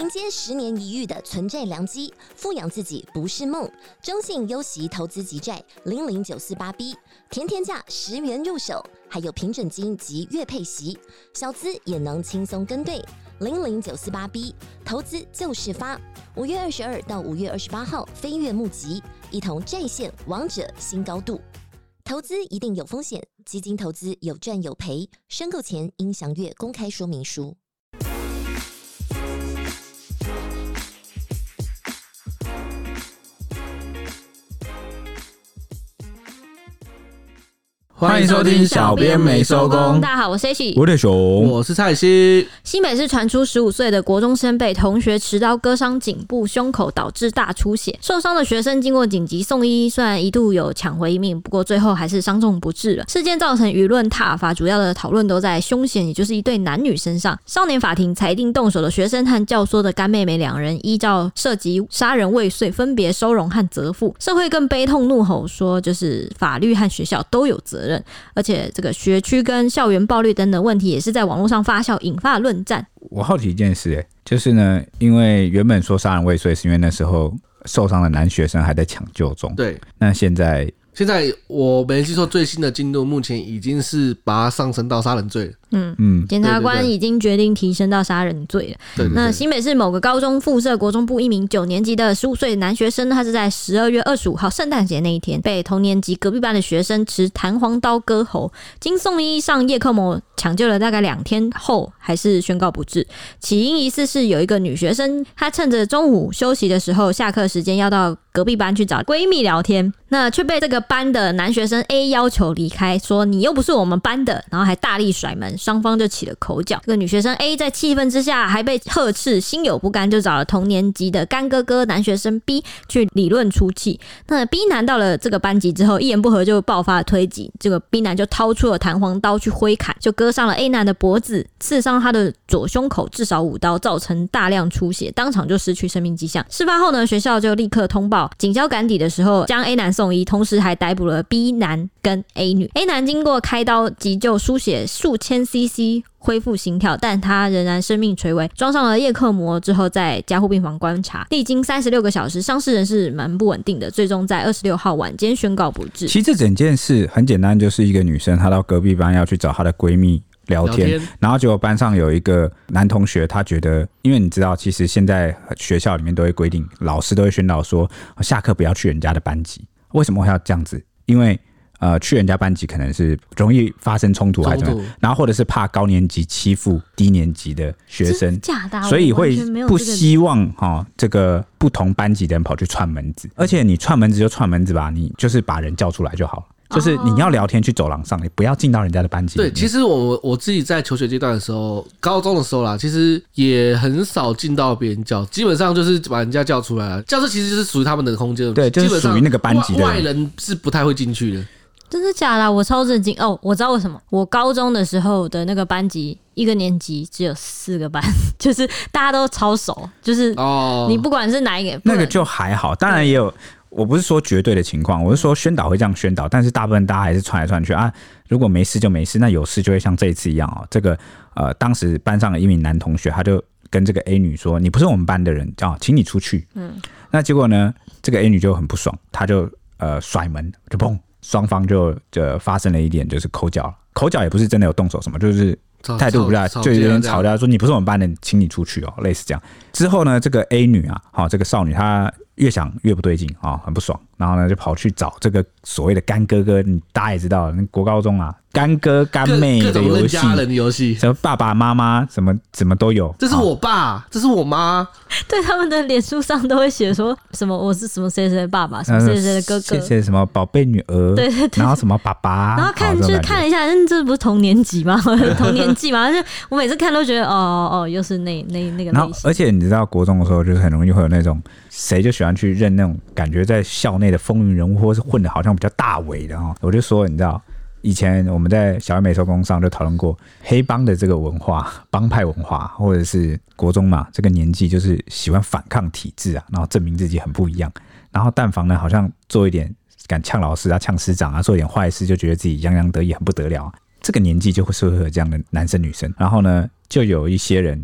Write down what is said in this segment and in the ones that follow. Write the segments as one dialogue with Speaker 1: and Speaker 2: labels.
Speaker 1: 迎接十年一遇的存债良机，富养自己不是梦。中信优息投资级债零零九四八 B，甜甜价十元入手，还有平准金及月配息，小资也能轻松跟对。零零九四八 B，投资就是发。五月二十二到五月二十八号飞跃募集，一同债线王者新高度。投资一定有风险，基金投资有赚有赔，申购前应详阅公开说明书。
Speaker 2: 欢迎收听小编没收工。
Speaker 3: 大家好，我是 C
Speaker 2: 我是熊，我是蔡西。
Speaker 3: 新北市传出十五岁的国中生被同学持刀割伤颈部、胸口，导致大出血。受伤的学生经过紧急送医，虽然一度有抢回一命，不过最后还是伤重不治了。事件造成舆论挞伐，主要的讨论都在凶险，也就是一对男女身上。少年法庭裁定，动手的学生和教唆的干妹妹两人依照涉及杀人未遂，分别收容和责付。社会更悲痛怒吼说，就是法律和学校都有责任。而且这个学区跟校园暴力等等问题也是在网络上发酵，引发论战。
Speaker 2: 我好奇一件事，哎，就是呢，因为原本说杀人未遂是因为那时候受伤的男学生还在抢救中，
Speaker 4: 对，
Speaker 2: 那现在。
Speaker 4: 现在我没记错，最新的进度目前已经是把它上升到杀人罪了。
Speaker 3: 嗯。嗯，检察官已经决定提升到杀人罪了。那新北市某个高中附设国中部一名九年级的十五岁男学生，他是在十二月二十五号圣诞节那一天被同年级隔壁班的学生持弹簧刀割喉，经送医上叶克膜抢救了大概两天后，还是宣告不治。起因疑似是有一个女学生，她趁着中午休息的时候，下课时间要到隔壁班去找闺蜜聊天，那却被这个班的男学生 A 要求离开，说你又不是我们班的，然后还大力甩门，双方就起了口角。这个女学生 A 在气愤之下还被呵斥，心有不甘，就找了同年级的干哥哥男学生 B 去理论出气。那 B 男到了这个班级之后，一言不合就爆发了推挤，这个 B 男就掏出了弹簧刀去挥砍，就割伤了 A 男的脖子，刺伤他的左胸口至少五刀，造成大量出血，当场就失去生命迹象。事发后呢，学校就立刻通报，警消赶抵的时候将 A 男送医，同时还逮捕了。B 男跟 A 女，A 男经过开刀急救输血数千 CC 恢复心跳，但他仍然生命垂危，装上了叶克膜之后在加护病房观察，历经三十六个小时，伤势仍是蛮不稳定的，最终在二十六号晚间宣告不治。
Speaker 2: 其实这整件事很简单，就是一个女生她到隔壁班要去找她的闺蜜聊天，聊天然后结果班上有一个男同学，他觉得，因为你知道，其实现在学校里面都会规定，老师都会宣导说，下课不要去人家的班级，为什么会要这样子？因为呃，去人家班级可能是容易发生冲突，还是什么，然后或者是怕高年级欺负低年级的学生，所以会不希望哈、哦、这个不同班级的人跑去串门子，而且你串门子就串门子吧，你就是把人叫出来就好了。就是你要聊天去走廊上，你不要进到人家的班级。
Speaker 4: 对，其实我我自己在求学阶段的时候，高中的时候啦，其实也很少进到别人教，基本上就是把人家叫出来了。教室其实就是属于他们的空间，
Speaker 2: 对，就是属于那个班级的。
Speaker 4: 外人是不太会进去的。
Speaker 3: 真的假的？我超震惊哦！我知道为什么，我高中的时候的那个班级，一个年级只有四个班，就是大家都超熟，就是哦，你不管是哪一个，
Speaker 2: 那个就还好，当然也有。我不是说绝对的情况，我是说宣导会这样宣导，但是大部分大家还是传来传去啊。如果没事就没事，那有事就会像这一次一样哦。这个呃，当时班上的一名男同学，他就跟这个 A 女说：“你不是我们班的人，叫请你出去。”嗯，那结果呢，这个 A 女就很不爽，她就呃甩门，就砰，双方就就发生了一点就是口角，口角也不是真的有动手什么，就是态度不太，就有点吵架，说你不是我们班的，请你出去哦，类似这样。之后呢，这个 A 女啊，好，这个少女她。越想越不对劲啊，很不爽，然后呢就跑去找这个所谓的干哥哥，你大家也知道，那国高中啊。干哥干妹的游戏，
Speaker 4: 家人的游戏，
Speaker 2: 什么爸爸妈妈，什么什么都有。
Speaker 4: 这是我爸，这是我妈。
Speaker 3: 对，他们的脸书上都会写说什么我是什么谁谁的爸爸，什么谁谁的哥哥，
Speaker 2: 写什么宝贝女儿，对对对，然后什么爸爸，
Speaker 3: 然后看就是看了一下，嗯，这不是同年级吗？同年纪吗？就我每次看都觉得，哦哦，又是那那那个。
Speaker 2: 然后，而且你知道，国中的时候就是很容易会有那种谁就喜欢去认那种感觉在校内的风云人物，或是混的好像比较大尾的哈。我就说，你知道。以前我们在小编没收工上就讨论过黑帮的这个文化、帮派文化，或者是国中嘛，这个年纪就是喜欢反抗体制啊，然后证明自己很不一样。然后但凡呢，好像做一点敢呛老师啊、呛师长啊，做一点坏事就觉得自己洋洋得意、很不得了。这个年纪就会适合这样的男生女生。然后呢，就有一些人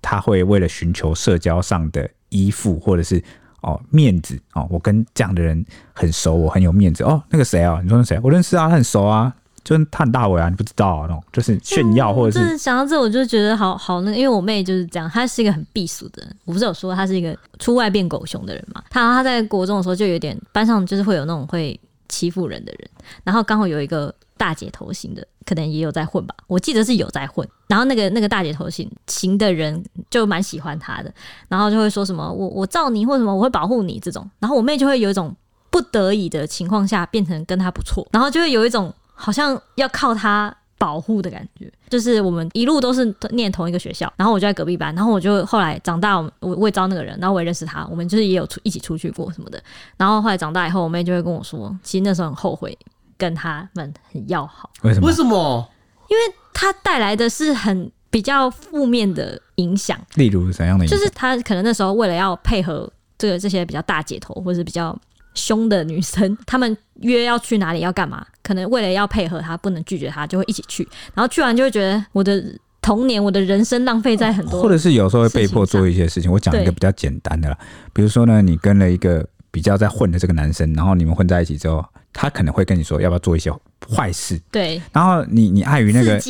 Speaker 2: 他会为了寻求社交上的依附，或者是哦面子哦，我跟这样的人很熟，我很有面子哦。那个谁啊？你说那谁？我认识啊，他很熟啊，就是他很大伟啊，你不知道啊？那种就是炫耀，或者是、
Speaker 3: 嗯、想到这，我就觉得好好那个，因为我妹就是这样，她是一个很避俗的人。我不是有说她是一个出外变狗熊的人嘛？她她在国中的时候就有点班上就是会有那种会欺负人的人，然后刚好有一个。大姐头型的可能也有在混吧，我记得是有在混。然后那个那个大姐头型型的人就蛮喜欢他的，然后就会说什么我我罩你或什么我会保护你这种。然后我妹就会有一种不得已的情况下变成跟他不错，然后就会有一种好像要靠他保护的感觉。就是我们一路都是念同一个学校，然后我就在隔壁班，然后我就后来长大，我我也招那个人，然后我也认识他，我们就是也有出一起出去过什么的。然后后来长大以后，我妹就会跟我说，其实那时候很后悔。跟他们很要好，
Speaker 2: 为什么？
Speaker 4: 为什么？
Speaker 3: 因为他带来的是很比较负面的影响。
Speaker 2: 例如怎样的影响？
Speaker 3: 就是他可能那时候为了要配合这个这些比较大姐头或者是比较凶的女生，他们约要去哪里要干嘛，可能为了要配合他，不能拒绝他，就会一起去。然后去完就会觉得我的童年、我的人生浪费在很多，
Speaker 2: 或者是有时候会被迫做一些事情。我讲一个比较简单的啦，比如说呢，你跟了一个比较在混的这个男生，然后你们混在一起之后。他可能会跟你说要不要做一些坏事，
Speaker 3: 对。
Speaker 2: 然后你你碍于那个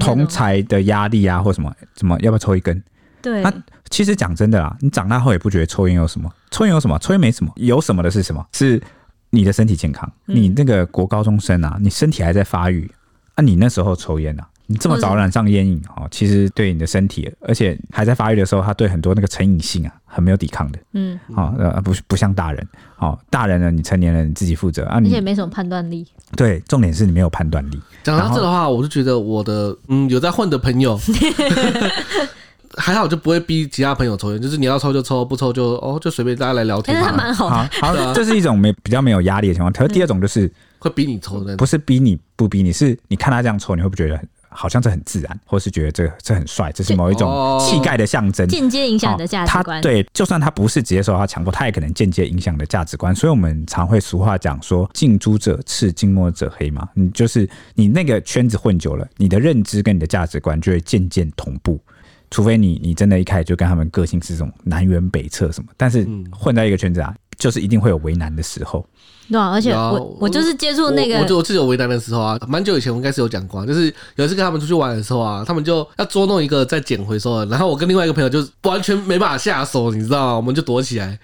Speaker 2: 同才的压力啊，或什么什么，要不要抽一根？
Speaker 3: 对。
Speaker 2: 那其实讲真的啦，你长大后也不觉得抽烟有什么，抽烟有什么？抽烟没什么，有什么的是什么？是你的身体健康。你那个国高中生啊，你身体还在发育啊，你那时候抽烟啊。你这么早染上烟瘾哦，其实对你的身体，而且还在发育的时候，它对很多那个成瘾性啊，很没有抵抗的。嗯，好，呃，不不像大人，好，大人呢，你成年人你自己负责啊，你
Speaker 3: 而且没什么判断力。
Speaker 2: 对，重点是你没有判断力。
Speaker 4: 讲到这的话，我就觉得我的嗯，有在混的朋友 还好，就不会逼其他朋友抽烟，就是你要抽就抽，不抽就哦，就随便大家来聊天。
Speaker 3: 他蛮好的，
Speaker 2: 好，这是一种没比较没有压力的情况。可是第二种就是
Speaker 4: 会逼你抽的，
Speaker 2: 不是逼你不逼你，是你看他这样抽，你会不会觉得？好像这很自然，或是觉得这这很帅，这是某一种气概的象征，
Speaker 3: 间接影响的价值观。
Speaker 2: 他对，就算他不是直接受到他强迫，他也可能间接影响的价值观。所以，我们常会俗话讲说：“近朱者赤，近墨者黑”嘛。你就是你那个圈子混久了，你的认知跟你的价值观就会渐渐同步。除非你你真的一开始就跟他们个性是这种南辕北辙什么，但是混在一个圈子啊，就是一定会有为难的时候。
Speaker 3: 对啊，而且我我就是接触那个，
Speaker 4: 我就我自己有为难的时候啊，蛮久以前我应该是有讲过，就是有一次跟他们出去玩的时候啊，他们就要捉弄一个在捡回收的，然后我跟另外一个朋友就完全没办法下手，你知道吗？我们就躲起来，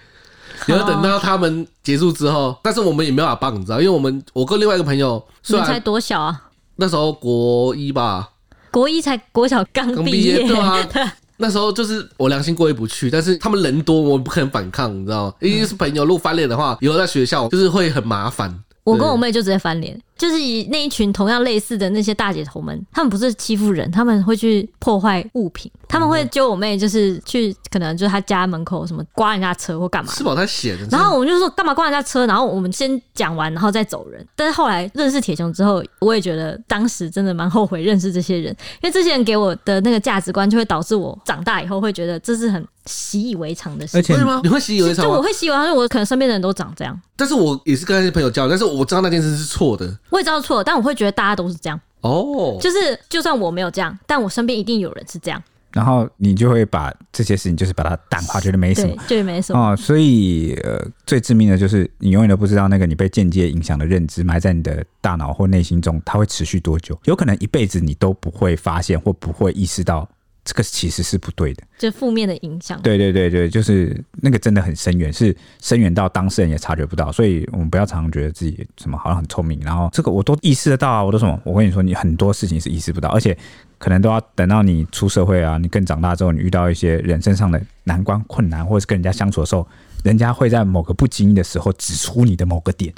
Speaker 4: 然后等到他们结束之后，但是我们也没办法帮，你知道，因为我们我跟另外一个朋友，你
Speaker 3: 才多小啊？
Speaker 4: 那时候国一吧，
Speaker 3: 国一才国小刚毕业，
Speaker 4: 对啊。那时候就是我良心过意不去，但是他们人多，我不可能反抗，你知道吗？一定是朋友，如果翻脸的话，以后在学校就是会很麻烦。
Speaker 3: 我跟我妹就直接翻脸。就是以那一群同样类似的那些大姐头们，他们不是欺负人，他们会去破坏物品，他们会揪我妹，就是去可能就是他家门口什么刮人家车或干嘛。
Speaker 4: 是吧？他写的。
Speaker 3: 然后我们就说干嘛刮人家车？然后我们先讲完，然后再走人。但是后来认识铁雄之后，我也觉得当时真的蛮后悔认识这些人，因为这些人给我的那个价值观，就会导致我长大以后会觉得这是很习以为常的事情。
Speaker 2: 而且
Speaker 4: 吗？你会习以为常？
Speaker 3: 就我会习以为常，我可能身边的人都长这样。
Speaker 4: 但是我也是跟那些朋友交流，但是我知道那件事是错的。
Speaker 3: 我也知道错，但我会觉得大家都是这样
Speaker 4: 哦，
Speaker 3: 就是就算我没有这样，但我身边一定有人是这样。
Speaker 2: 然后你就会把这些事情就是把它淡化，觉得没什么，
Speaker 3: 对，没什么
Speaker 2: 哦。所以呃，最致命的就是你永远都不知道那个你被间接影响的认知埋在你的大脑或内心中，它会持续多久？有可能一辈子你都不会发现或不会意识到。这个其实是不对的，
Speaker 3: 就负面的影响。
Speaker 2: 对对对对，就是那个真的很深远，是深远到当事人也察觉不到。所以我们不要常常觉得自己什么好像很聪明，然后这个我都意识得到啊，我都什么？我跟你说，你很多事情是意识不到，而且可能都要等到你出社会啊，你更长大之后，你遇到一些人生上的难关、困难，或者是跟人家相处的时候，人家会在某个不经意的时候指出你的某个点，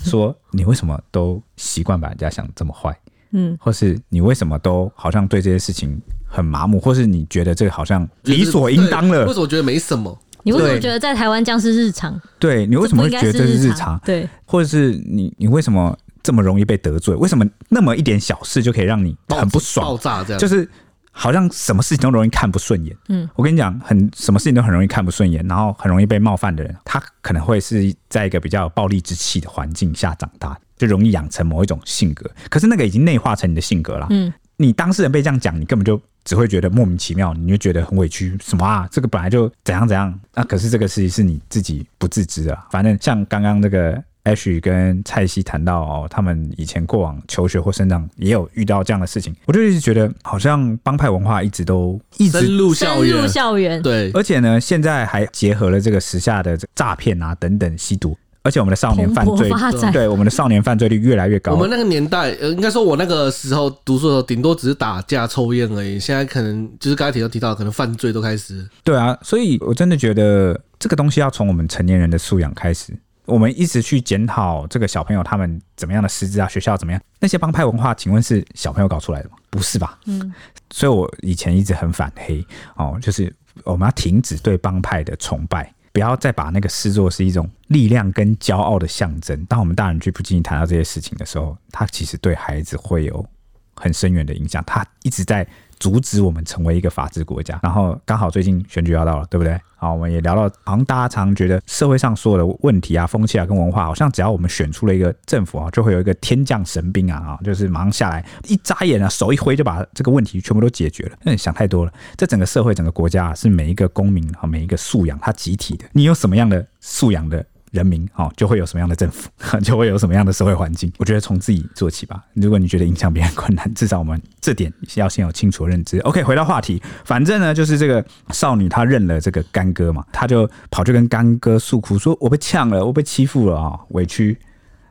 Speaker 2: 说你为什么都习惯把人家想这么坏。嗯，或是你为什么都好像对这些事情很麻木，或是你觉得这个好像理所应当了？
Speaker 4: 为什么觉得没什么？
Speaker 3: 你为什么觉得在台湾僵尸日常？
Speaker 2: 对，你为什么会觉得这是日常？
Speaker 3: 对，
Speaker 2: 或者是你你为什么这么容易被得罪？为什么那么一点小事就可以让你很不爽？
Speaker 4: 爆炸这样，
Speaker 2: 就是好像什么事情都容易看不顺眼。嗯，我跟你讲，很什么事情都很容易看不顺眼，然后很容易被冒犯的人，他可能会是在一个比较有暴力之气的环境下长大的。就容易养成某一种性格，可是那个已经内化成你的性格了。嗯，你当事人被这样讲，你根本就只会觉得莫名其妙，你就觉得很委屈，什么啊？这个本来就怎样怎样，那、啊、可是这个事情是你自己不自知的。反正像刚刚这个 Ash 跟蔡西谈到哦，他们以前过往求学或生长也有遇到这样的事情，我就一直觉得好像帮派文化一直都一直
Speaker 4: 深入校园，
Speaker 3: 深入校园，
Speaker 4: 对，
Speaker 2: 而且呢，现在还结合了这个时下的诈骗啊等等吸毒。而且我们的少年犯罪，对我们的少年犯罪率越来越高。
Speaker 4: 我们那个年代，呃，应该说我那个时候读书的时候，顶多只是打架抽烟而已。现在可能就是刚才提到提到，可能犯罪都开始。
Speaker 2: 对啊，所以我真的觉得这个东西要从我们成年人的素养开始。我们一直去检讨这个小朋友他们怎么样的师资啊，学校怎么样？那些帮派文化，请问是小朋友搞出来的吗？不是吧？嗯。所以我以前一直很反黑哦，就是我们要停止对帮派的崇拜。不要再把那个视作是一种力量跟骄傲的象征。当我们大人去不经意谈到这些事情的时候，他其实对孩子会有很深远的影响。他一直在。阻止我们成为一个法治国家，然后刚好最近选举要到了，对不对？好，我们也聊到，好像大家常觉得社会上所有的问题啊、风气啊跟文化，好像只要我们选出了一个政府啊，就会有一个天降神兵啊啊，就是马上下来，一眨眼啊，手一挥就把这个问题全部都解决了。那你想太多了，这整个社会、整个国家啊，是每一个公民啊、每一个素养，它集体的。你有什么样的素养的？人民哦，就会有什么样的政府，就会有什么样的社会环境。我觉得从自己做起吧。如果你觉得影响别人困难，至少我们这点要先有清楚的认知。OK，回到话题，反正呢，就是这个少女她认了这个干哥嘛，她就跑去跟干哥诉苦，说我被呛了，我被欺负了啊、委屈。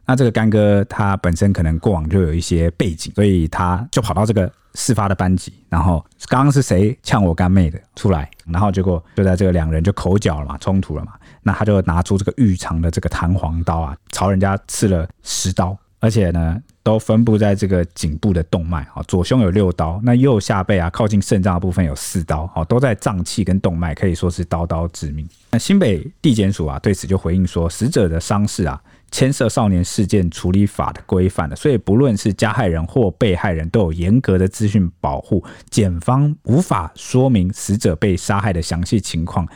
Speaker 2: 那这个干哥他本身可能过往就有一些背景，所以他就跑到这个事发的班级，然后刚刚是谁呛我干妹的出来，然后结果就在这个两人就口角了嘛，冲突了嘛。那他就拿出这个玉长的这个弹簧刀啊，朝人家刺了十刀，而且呢，都分布在这个颈部的动脉啊，左胸有六刀，那右下背啊，靠近肾脏的部分有四刀，哦，都在脏器跟动脉，可以说是刀刀致命。那新北地检署啊，对此就回应说，死者的伤势啊，牵涉少年事件处理法的规范的，所以不论是加害人或被害人都有严格的资讯保护，检方无法说明死者被杀害的详细情况。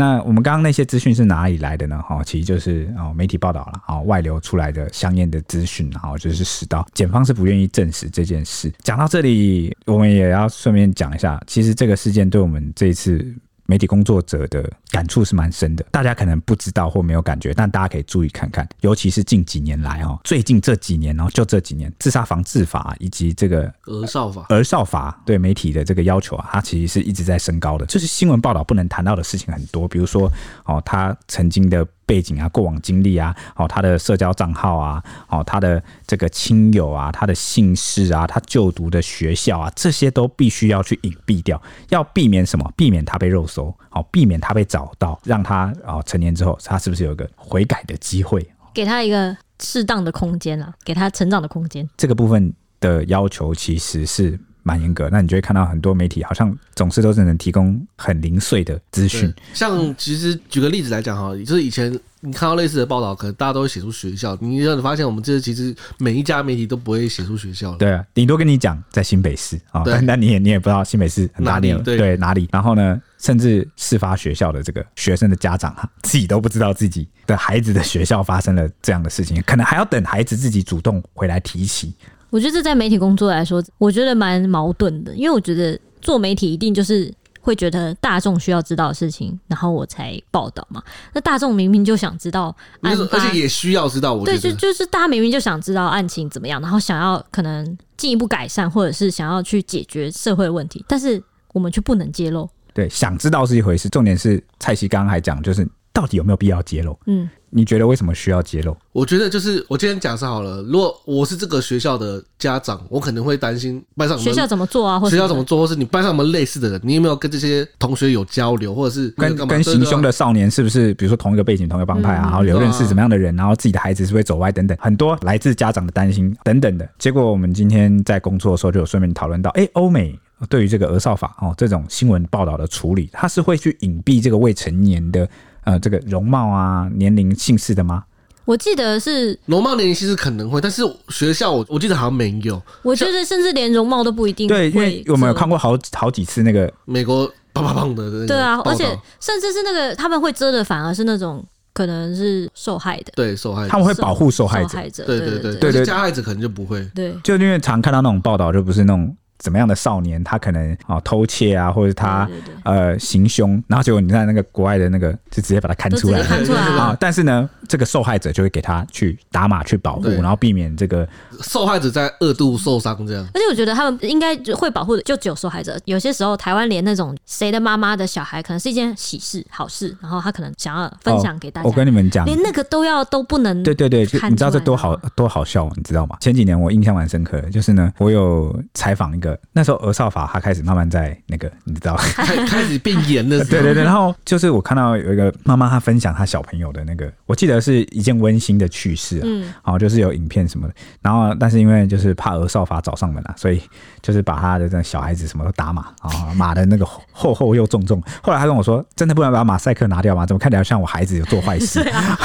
Speaker 2: 那我们刚刚那些资讯是哪里来的呢？哈，其实就是哦媒体报道了，哦外流出来的相应的资讯，然后就是实刀，检方是不愿意证实这件事。讲到这里，我们也要顺便讲一下，其实这个事件对我们这一次。媒体工作者的感触是蛮深的，大家可能不知道或没有感觉，但大家可以注意看看，尤其是近几年来哦，最近这几年哦，就这几年，自杀防治法以及这个
Speaker 4: 儿少法、
Speaker 2: 儿少法对媒体的这个要求啊，它其实是一直在升高的。就是新闻报道不能谈到的事情很多，比如说哦，他曾经的。背景啊，过往经历啊，哦，他的社交账号啊，哦，他的这个亲友啊，他的姓氏啊，他就读的学校啊，这些都必须要去隐蔽掉，要避免什么？避免他被肉搜，好，避免他被找到，让他哦成年之后，他是不是有一个悔改的机会？
Speaker 3: 给他一个适当的空间啊，给他成长的空间。
Speaker 2: 这个部分的要求其实是。蛮严格，那你就会看到很多媒体好像总是都是能提供很零碎的资讯。
Speaker 4: 像其实举个例子来讲哈，就是以前你看到类似的报道，可能大家都会写出学校。你你发现我们这其实每一家媒体都不会写出学校。
Speaker 2: 对啊，顶多跟你讲在新北市啊，但那你也你也不知道新北市哪里对，对哪里。然后呢，甚至事发学校的这个学生的家长哈，自己都不知道自己的孩子的学校发生了这样的事情，可能还要等孩子自己主动回来提起。
Speaker 3: 我觉得这在媒体工作来说，我觉得蛮矛盾的，因为我觉得做媒体一定就是会觉得大众需要知道的事情，然后我才报道嘛。那大众明明就想知道案发，
Speaker 4: 而且也需要知道。我觉得
Speaker 3: 对，就就是大家明明就想知道案情怎么样，然后想要可能进一步改善，或者是想要去解决社会问题，但是我们却不能揭露。
Speaker 2: 对，想知道是一回事，重点是蔡奇刚刚还讲，就是到底有没有必要揭露？嗯。你觉得为什么需要揭露？
Speaker 4: 我觉得就是我今天假设好了，如果我是这个学校的家长，我可能会担心班上
Speaker 3: 学校怎么做啊，或
Speaker 4: 学校怎么做，或是你班上有没有类似的人，你有没有跟这些同学有交流，或者是
Speaker 2: 跟跟行凶的少年是不是，比如说同一个背景、同一个帮派啊，然后有认识什么样的人，然后自己的孩子是不是会走歪等等，很多来自家长的担心等等的。结果我们今天在工作的时候就有顺便讨论到，哎，欧美对于这个儿少法哦这种新闻报道的处理，它是会去隐蔽这个未成年的呃这个容貌啊、年龄、姓氏的吗？
Speaker 3: 我记得是
Speaker 4: 容貌年龄其实可能会，但是学校我我记得好像没有。
Speaker 3: 我觉得甚至连容貌都不一定。
Speaker 2: 对，因为我们有看过好好几次那个
Speaker 4: 美国棒棒棒的。
Speaker 3: 对啊，而且甚至是那个他们会遮的，反而是那种可能是受害的。
Speaker 4: 对，受害者
Speaker 2: 他们会保护受害者。
Speaker 3: 受害者。
Speaker 4: 对对对对对，加害者可能就不会。
Speaker 3: 对，
Speaker 2: 就因为常看到那种报道，就不是那种怎么样的少年，他可能啊偷窃啊，或者他呃行凶，然后结果你看那个国外的那个，就直接把他看出
Speaker 3: 来了看出来
Speaker 2: 啊。但是呢，这个受害者就会给他去打码去保
Speaker 4: 护，
Speaker 2: 然后避免这个
Speaker 4: 受害者在二度受伤这样。
Speaker 3: 而且我觉得他们应该会保护的，就只有受害者。有些时候，台湾连那种谁的妈妈的小孩，可能是一件喜事、好事，然后他可能想要分享给大家，
Speaker 2: 哦我跟你们讲，
Speaker 3: 连那个都要都不能。
Speaker 2: 对对
Speaker 3: 对，
Speaker 2: 你知道这多好多好笑，你知道吗？前几年我印象蛮深刻的，就是呢，我有采访一个那时候儿少法，他开始慢慢在那个，你知道。
Speaker 4: 开 开始变严了，
Speaker 2: 对对对，然后就是我看到有一个妈妈，她分享她小朋友的那个，我记得是一件温馨的趣事啊，
Speaker 3: 嗯
Speaker 2: 然后就是有影片什么的，然后但是因为就是怕儿少法找上门啊，所以就是把他的这个小孩子什么都打码啊，码的那个厚厚又重重。后来他跟我说，真的不能把马赛克拿掉吗？怎么看起来像我孩子有做坏事？
Speaker 3: 对啊，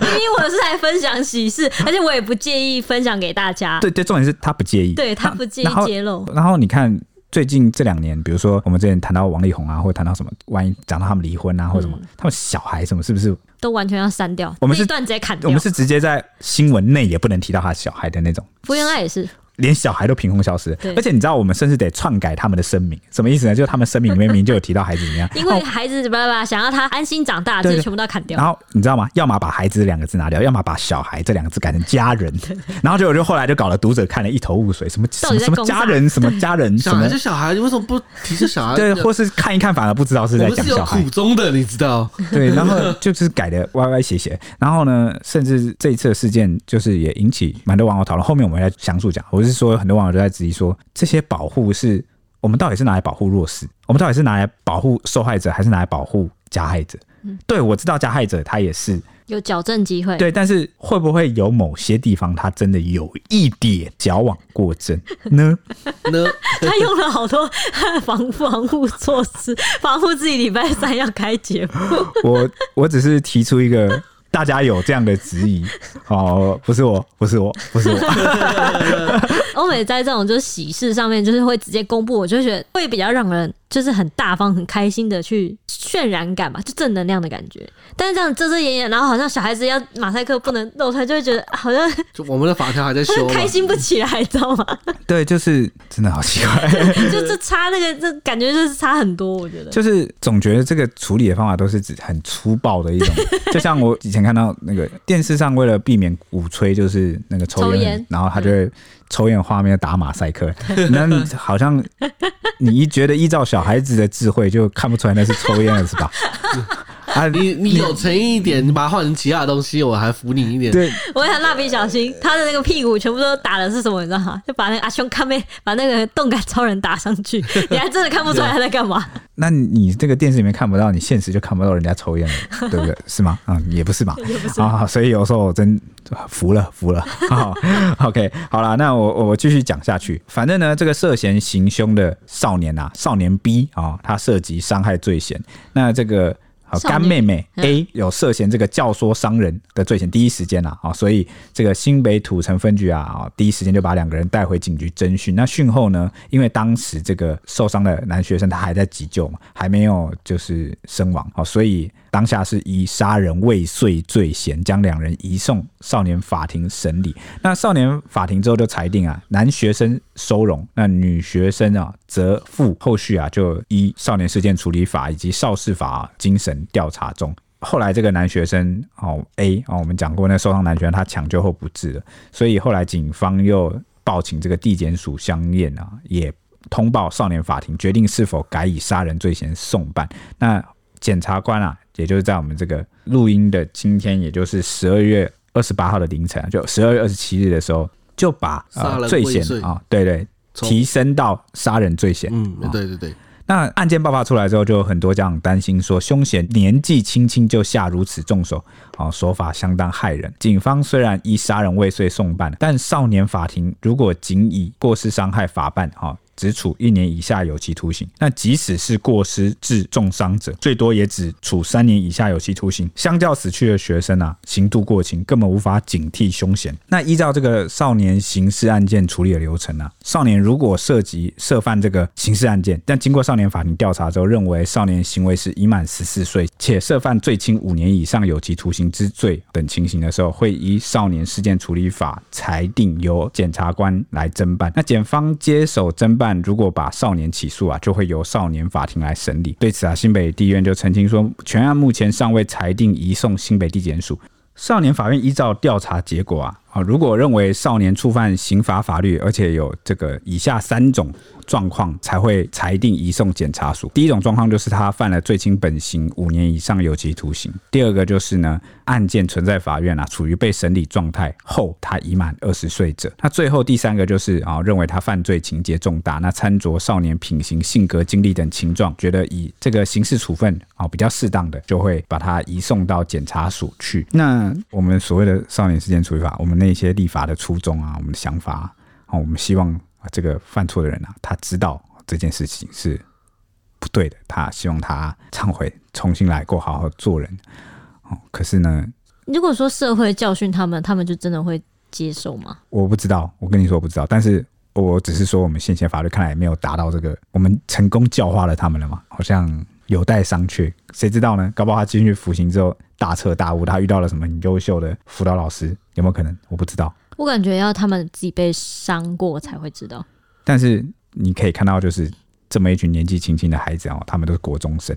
Speaker 3: 明明我是来分享喜事，而且我也不介意分享给大家。
Speaker 2: 对对，重点是他不介意，
Speaker 3: 对他不介意
Speaker 2: 然后
Speaker 3: 揭露。
Speaker 2: 然后你看。最近这两年，比如说我们之前谈到王力宏啊，或者谈到什么，万一讲到他们离婚啊，或者什么，他们小孩什么，是不是？
Speaker 3: 都完全要删掉，
Speaker 2: 我们是
Speaker 3: 这一段直接砍掉。
Speaker 2: 我们是直接在新闻内也不能提到他小孩的那种。
Speaker 3: 福原爱也是，
Speaker 2: 连小孩都凭空消失，而且你知道，我们甚至得篡改他们的声明，什么意思呢？就是他们声明里面明明就有提到孩子怎么样，
Speaker 3: 因为孩子巴拉巴拉想要他安心长大，这些全部都要砍掉。
Speaker 2: 然后你知道吗？要么把孩子两个字拿掉，要么把小孩这两个字改成家人。然后结果就后来就搞了读者看了一头雾水，什么什
Speaker 3: 么
Speaker 2: 家人，什么家人，什么
Speaker 4: 小孩是小孩，你为什么不提是小孩？
Speaker 2: 对，或是看一看反而不知道是在
Speaker 4: 我们有
Speaker 2: 讲小孩
Speaker 4: 苦。衷的，你知道？
Speaker 2: 对，然后就是改的歪歪斜斜，然后呢，甚至这一次的事件就是也引起蛮多网友讨论。后面我们来详述讲，我是说很多网友都在质疑说，这些保护是我们到底是拿来保护弱势，我们到底是拿来保护受害者，还是拿来保护加害者？对，我知道加害者他也是
Speaker 3: 有矫正机会。
Speaker 2: 对，但是会不会有某些地方他真的有一点矫枉过正呢？
Speaker 4: 呢？
Speaker 3: 他用了好多防防护措施，防护自己礼拜三要开节目。
Speaker 2: 我我只是提出一个。大家有这样的质疑 哦，不是我，不是我，不是我。
Speaker 3: 欧美在这种就是喜事上面，就是会直接公布，我就觉得会比较让人就是很大方、很开心的去渲染感吧，就正能量的感觉。但是这样遮遮掩掩，然后好像小孩子要马赛克不能露出来，就会觉得好像
Speaker 4: 就我们的法条还在修，
Speaker 3: 开心不起来，知道吗？
Speaker 2: 对，就是真的好奇怪，
Speaker 3: 就这差那个，这感觉就是差很多。我觉得
Speaker 2: 就是总觉得这个处理的方法都是指很粗暴的一种，就像我以前看到那个电视上为了避免鼓吹，就是那个抽烟，
Speaker 3: 抽烟
Speaker 2: 然后他就会抽烟画面打马赛克，那好像你一觉得依照小孩子的智慧就看不出来那是抽烟了，是吧？
Speaker 4: 啊，你你有诚意一点，你把它换成其他的东西，我还服你一点。
Speaker 2: 对，
Speaker 3: 我想蜡笔小新他的那个屁股全部都打的是什么？你知道吗？就把那个阿兄看妹把那个动感超人打上去，你还真的看不出来他在干嘛。
Speaker 2: 那你这个电视里面看不到，你现实就看不到人家抽烟了，对不对？是吗？嗯，也不是嘛。
Speaker 3: 也不是
Speaker 2: 啊，所以有时候我真服了，服了。好，OK，好了，那我我继续讲下去。反正呢，这个涉嫌行凶的少年啊，少年 B 啊，他涉及伤害罪嫌。那这个。好，干妹妹 A 有涉嫌这个教唆伤人的罪嫌，第一时间啊，啊，所以这个新北土城分局啊，啊，第一时间就把两个人带回警局侦讯。那讯后呢，因为当时这个受伤的男学生他还在急救嘛，还没有就是身亡，啊，所以当下是以杀人未遂罪嫌将两人移送少年法庭审理。那少年法庭之后就裁定啊，男学生收容，那女学生啊则负。后续啊，就依少年事件处理法以及少事法、精神。调查中，后来这个男学生哦 A 哦，我们讲过那受伤男学生他抢救后不治了，所以后来警方又报请这个地检署相验啊，也通报少年法庭，决定是否改以杀人罪嫌送办。那检察官啊，也就是在我们这个录音的今天，也就是十二月二十八号的凌晨，就十二月二十七日的时候，就把呃罪嫌啊，对对，提升到杀人罪嫌。
Speaker 4: 嗯，对对对。
Speaker 2: 那案件爆发出来之后，就有很多家长担心说，凶嫌年纪轻轻就下如此重手，啊，手法相当骇人。警方虽然以杀人未遂送办，但少年法庭如果仅以过失伤害法办，哈，只处一年以下有期徒刑。那即使是过失致重伤者，最多也只处三年以下有期徒刑。相较死去的学生啊，刑度过轻，根本无法警惕凶险。那依照这个少年刑事案件处理的流程啊，少年如果涉及涉犯这个刑事案件，但经过少年法庭调查之后，认为少年行为是已满十四岁，且涉犯最轻五年以上有期徒刑之罪等情形的时候，会依少年事件处理法裁定由检察官来侦办。那检方接手侦办，如果把少年起诉啊，就会由少年法庭来审理。对此啊，新北地院就澄清说，全案目前尚未裁定移送新北地检署。少年法院依照调查结果啊，啊，如果认为少年触犯刑法法律，而且有这个以下三种。状况才会裁定移送检察署。第一种状况就是他犯了最轻本刑五年以上有期徒刑。第二个就是呢，案件存在法院啊，处于被审理状态后，他已满二十岁者。那最后第三个就是啊，认为他犯罪情节重大，那参酌少年品行、性格、经历等情状，觉得以这个刑事处分啊比较适当的，就会把他移送到检察署去。那我们所谓的少年事件处理法，我们那些立法的初衷啊，我们的想法啊，我们希望。这个犯错的人啊，他知道这件事情是不对的，他希望他忏悔，重新来过，好好做人。哦，可是呢，
Speaker 3: 如果说社会教训他们，他们就真的会接受吗？
Speaker 2: 我不知道，我跟你说我不知道，但是我只是说我们现行法律看来没有达到这个，我们成功教化了他们了嘛？好像有待商榷，谁知道呢？搞不好他进去服刑之后大彻大悟，他遇到了什么很优秀的辅导老师，有没有可能？我不知道。
Speaker 3: 我感觉要他们自己被伤过才会知道。
Speaker 2: 但是你可以看到，就是这么一群年纪轻轻的孩子哦，他们都是国中生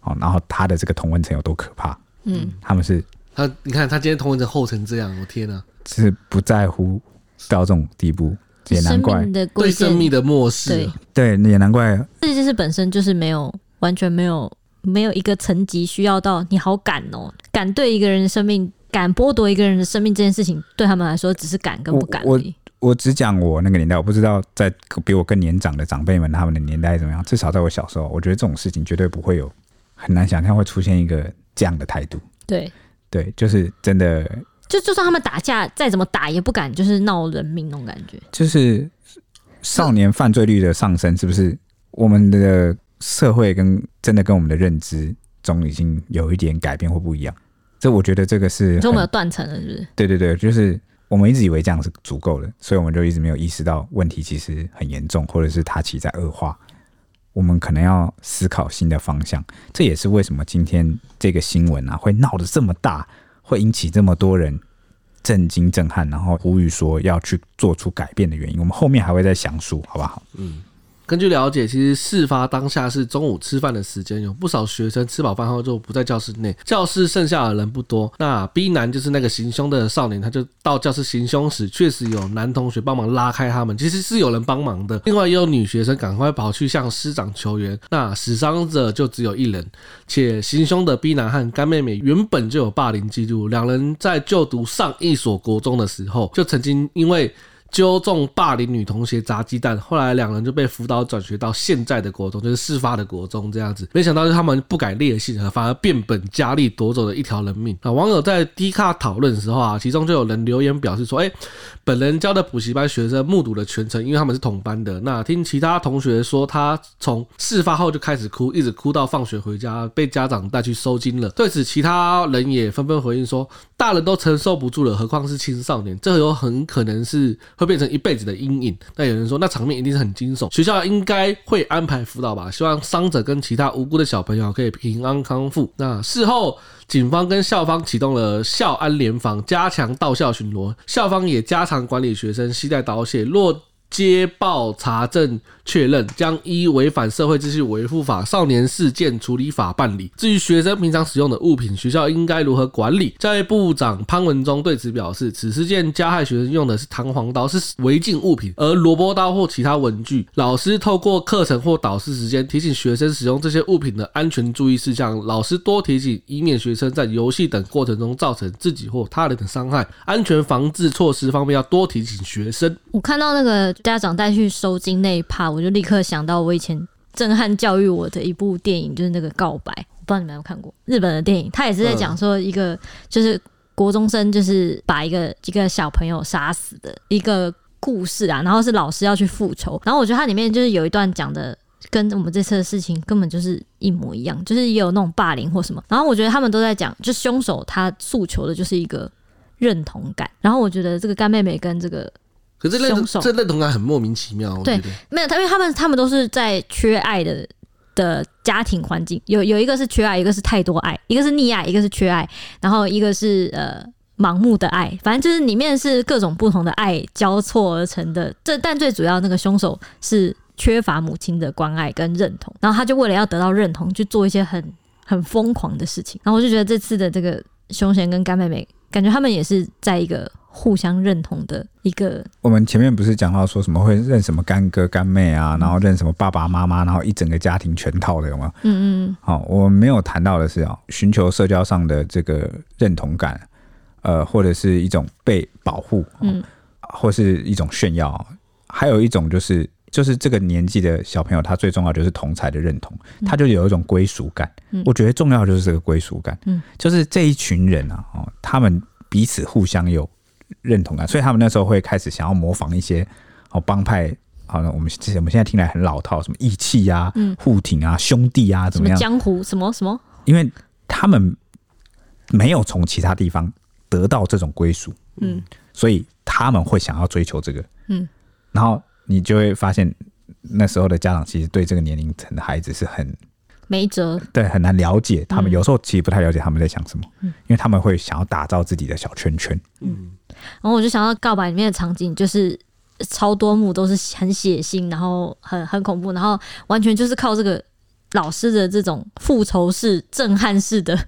Speaker 2: 哦，然后他的这个同温层有多可怕？嗯，他们是
Speaker 4: 他，你看他今天同温层厚成这样，我天哪，
Speaker 2: 是不在乎到这种地步，也难怪
Speaker 4: 对生命的漠视，
Speaker 2: 对，对，也难怪
Speaker 3: 这件事本身就是没有完全没有没有一个层级需要到你好敢哦，敢对一个人的生命。敢剥夺一个人的生命这件事情，对他们来说只是敢跟不敢而已。
Speaker 2: 我，我，我只讲我那个年代，我不知道在比我更年长的长辈们他们的年代怎么样。至少在我小时候，我觉得这种事情绝对不会有，很难想象会出现一个这样的态度。
Speaker 3: 对
Speaker 2: 对，就是真的。
Speaker 3: 就就算他们打架再怎么打，也不敢就是闹人命那种感觉。
Speaker 2: 就是少年犯罪率的上升，是不是我们的社会跟真的跟我们的认知中已经有一点改变或不一样？这我觉得这个是，
Speaker 3: 就没有断层了，是不是？
Speaker 2: 对对对，就是我们一直以为这样是足够的，所以我们就一直没有意识到问题其实很严重，或者是它其实在恶化。我们可能要思考新的方向。这也是为什么今天这个新闻啊会闹得这么大，会引起这么多人震惊震撼，然后呼吁说要去做出改变的原因。我们后面还会再详述，好不好？嗯。
Speaker 4: 根据了解，其实事发当下是中午吃饭的时间，有不少学生吃饱饭后就不在教室内，教室剩下的人不多。那 B 男就是那个行凶的少年，他就到教室行凶时，确实有男同学帮忙拉开他们，其实是有人帮忙的。另外也有女学生赶快跑去向师长求援。那死伤者就只有一人，且行凶的 B 男和干妹妹原本就有霸凌记录，两人在就读上一所国中的时候，就曾经因为。纠众霸凌女同学砸鸡蛋，后来两人就被辅导转学到现在的国中，就是事发的国中这样子。没想到是他们不改烈性，反而变本加厉夺走了一条人命。啊，网友在低卡讨论的时候啊，其中就有人留言表示说：“哎，本人教的补习班学生目睹了全程，因为他们是同班的。那听其他同学说，他从事发后就开始哭，一直哭到放学回家，被家长带去收金了。对此，其他人也纷纷回应说，大人都承受不住了，何况是青少年？这有很可能是。”会变成一辈子的阴影。那有人说，那场面一定是很惊悚，学校应该会安排辅导吧？希望伤者跟其他无辜的小朋友可以平安康复。那事后，警方跟校方启动了校安联防，加强到校巡逻。校方也加强管理学生携带刀械。若接报查证确认，将依违反社会秩序维护法、少年事件处理法办理。至于学生平常使用的物品，学校应该如何管理？教育部长潘文忠对此表示，此事件加害学生用的是弹簧刀，是违禁物品，而萝卜刀或其他文具，老师透过课程或导师时间提醒学生使用这些物品的安全注意事项。老师多提醒，以免学生在游戏等过程中造成自己或他人的伤害。安全防治措施方面要多提醒学生。
Speaker 3: 我看到那个。家长带去收金那一趴，我就立刻想到我以前震撼教育我的一部电影，就是那个《告白》，我不知道你们有没有看过日本的电影，他也是在讲说一个就是国中生就是把一个一个小朋友杀死的一个故事啊，然后是老师要去复仇，然后我觉得它里面就是有一段讲的跟我们这次的事情根本就是一模一样，就是也有那种霸凌或什么，然后我觉得他们都在讲，就凶手他诉求的就是一个认同感，然后我觉得这个干妹妹跟这个
Speaker 4: 可是这认
Speaker 3: 凶手
Speaker 4: 这认同感很莫名其妙，
Speaker 3: 对
Speaker 4: 得，
Speaker 3: 没有他，因为他们他们都是在缺爱的的家庭环境，有有一个是缺爱，一个是太多爱，一个是溺爱，一个是缺爱，然后一个是呃。盲目的爱，反正就是里面是各种不同的爱交错而成的。这但最主要那个凶手是缺乏母亲的关爱跟认同，然后他就为了要得到认同，去做一些很很疯狂的事情。然后我就觉得这次的这个凶嫌跟干妹妹，感觉他们也是在一个互相认同的一个。
Speaker 2: 我们前面不是讲到说什么会认什么干哥干妹啊，然后认什么爸爸妈妈，然后一整个家庭全套的有吗？
Speaker 3: 嗯嗯。
Speaker 2: 好，我们没有谈到的是啊，寻求社交上的这个认同感。呃，或者是一种被保护，嗯，或是一种炫耀，还有一种就是，就是这个年纪的小朋友，他最重要就是同才的认同，他就有一种归属感。嗯，我觉得重要就是这个归属感，嗯，就是这一群人啊，哦，他们彼此互相有认同感，所以他们那时候会开始想要模仿一些好帮派，好像我们我们现在听来很老套，什么义气呀、护挺啊、兄弟啊，怎么样？
Speaker 3: 江湖什么什么？
Speaker 2: 因为他们没有从其他地方。得到这种归属，嗯，所以他们会想要追求这个，嗯，然后你就会发现，那时候的家长其实对这个年龄层的孩子是很
Speaker 3: 没辙，
Speaker 2: 对，很难了解他们。有时候其实不太了解他们在想什么，嗯，因为他们会想要打造自己的小圈圈，嗯。
Speaker 3: 然后我就想到告白里面的场景，就是超多幕都是很血腥，然后很很恐怖，然后完全就是靠这个老师的这种复仇式、震撼式的。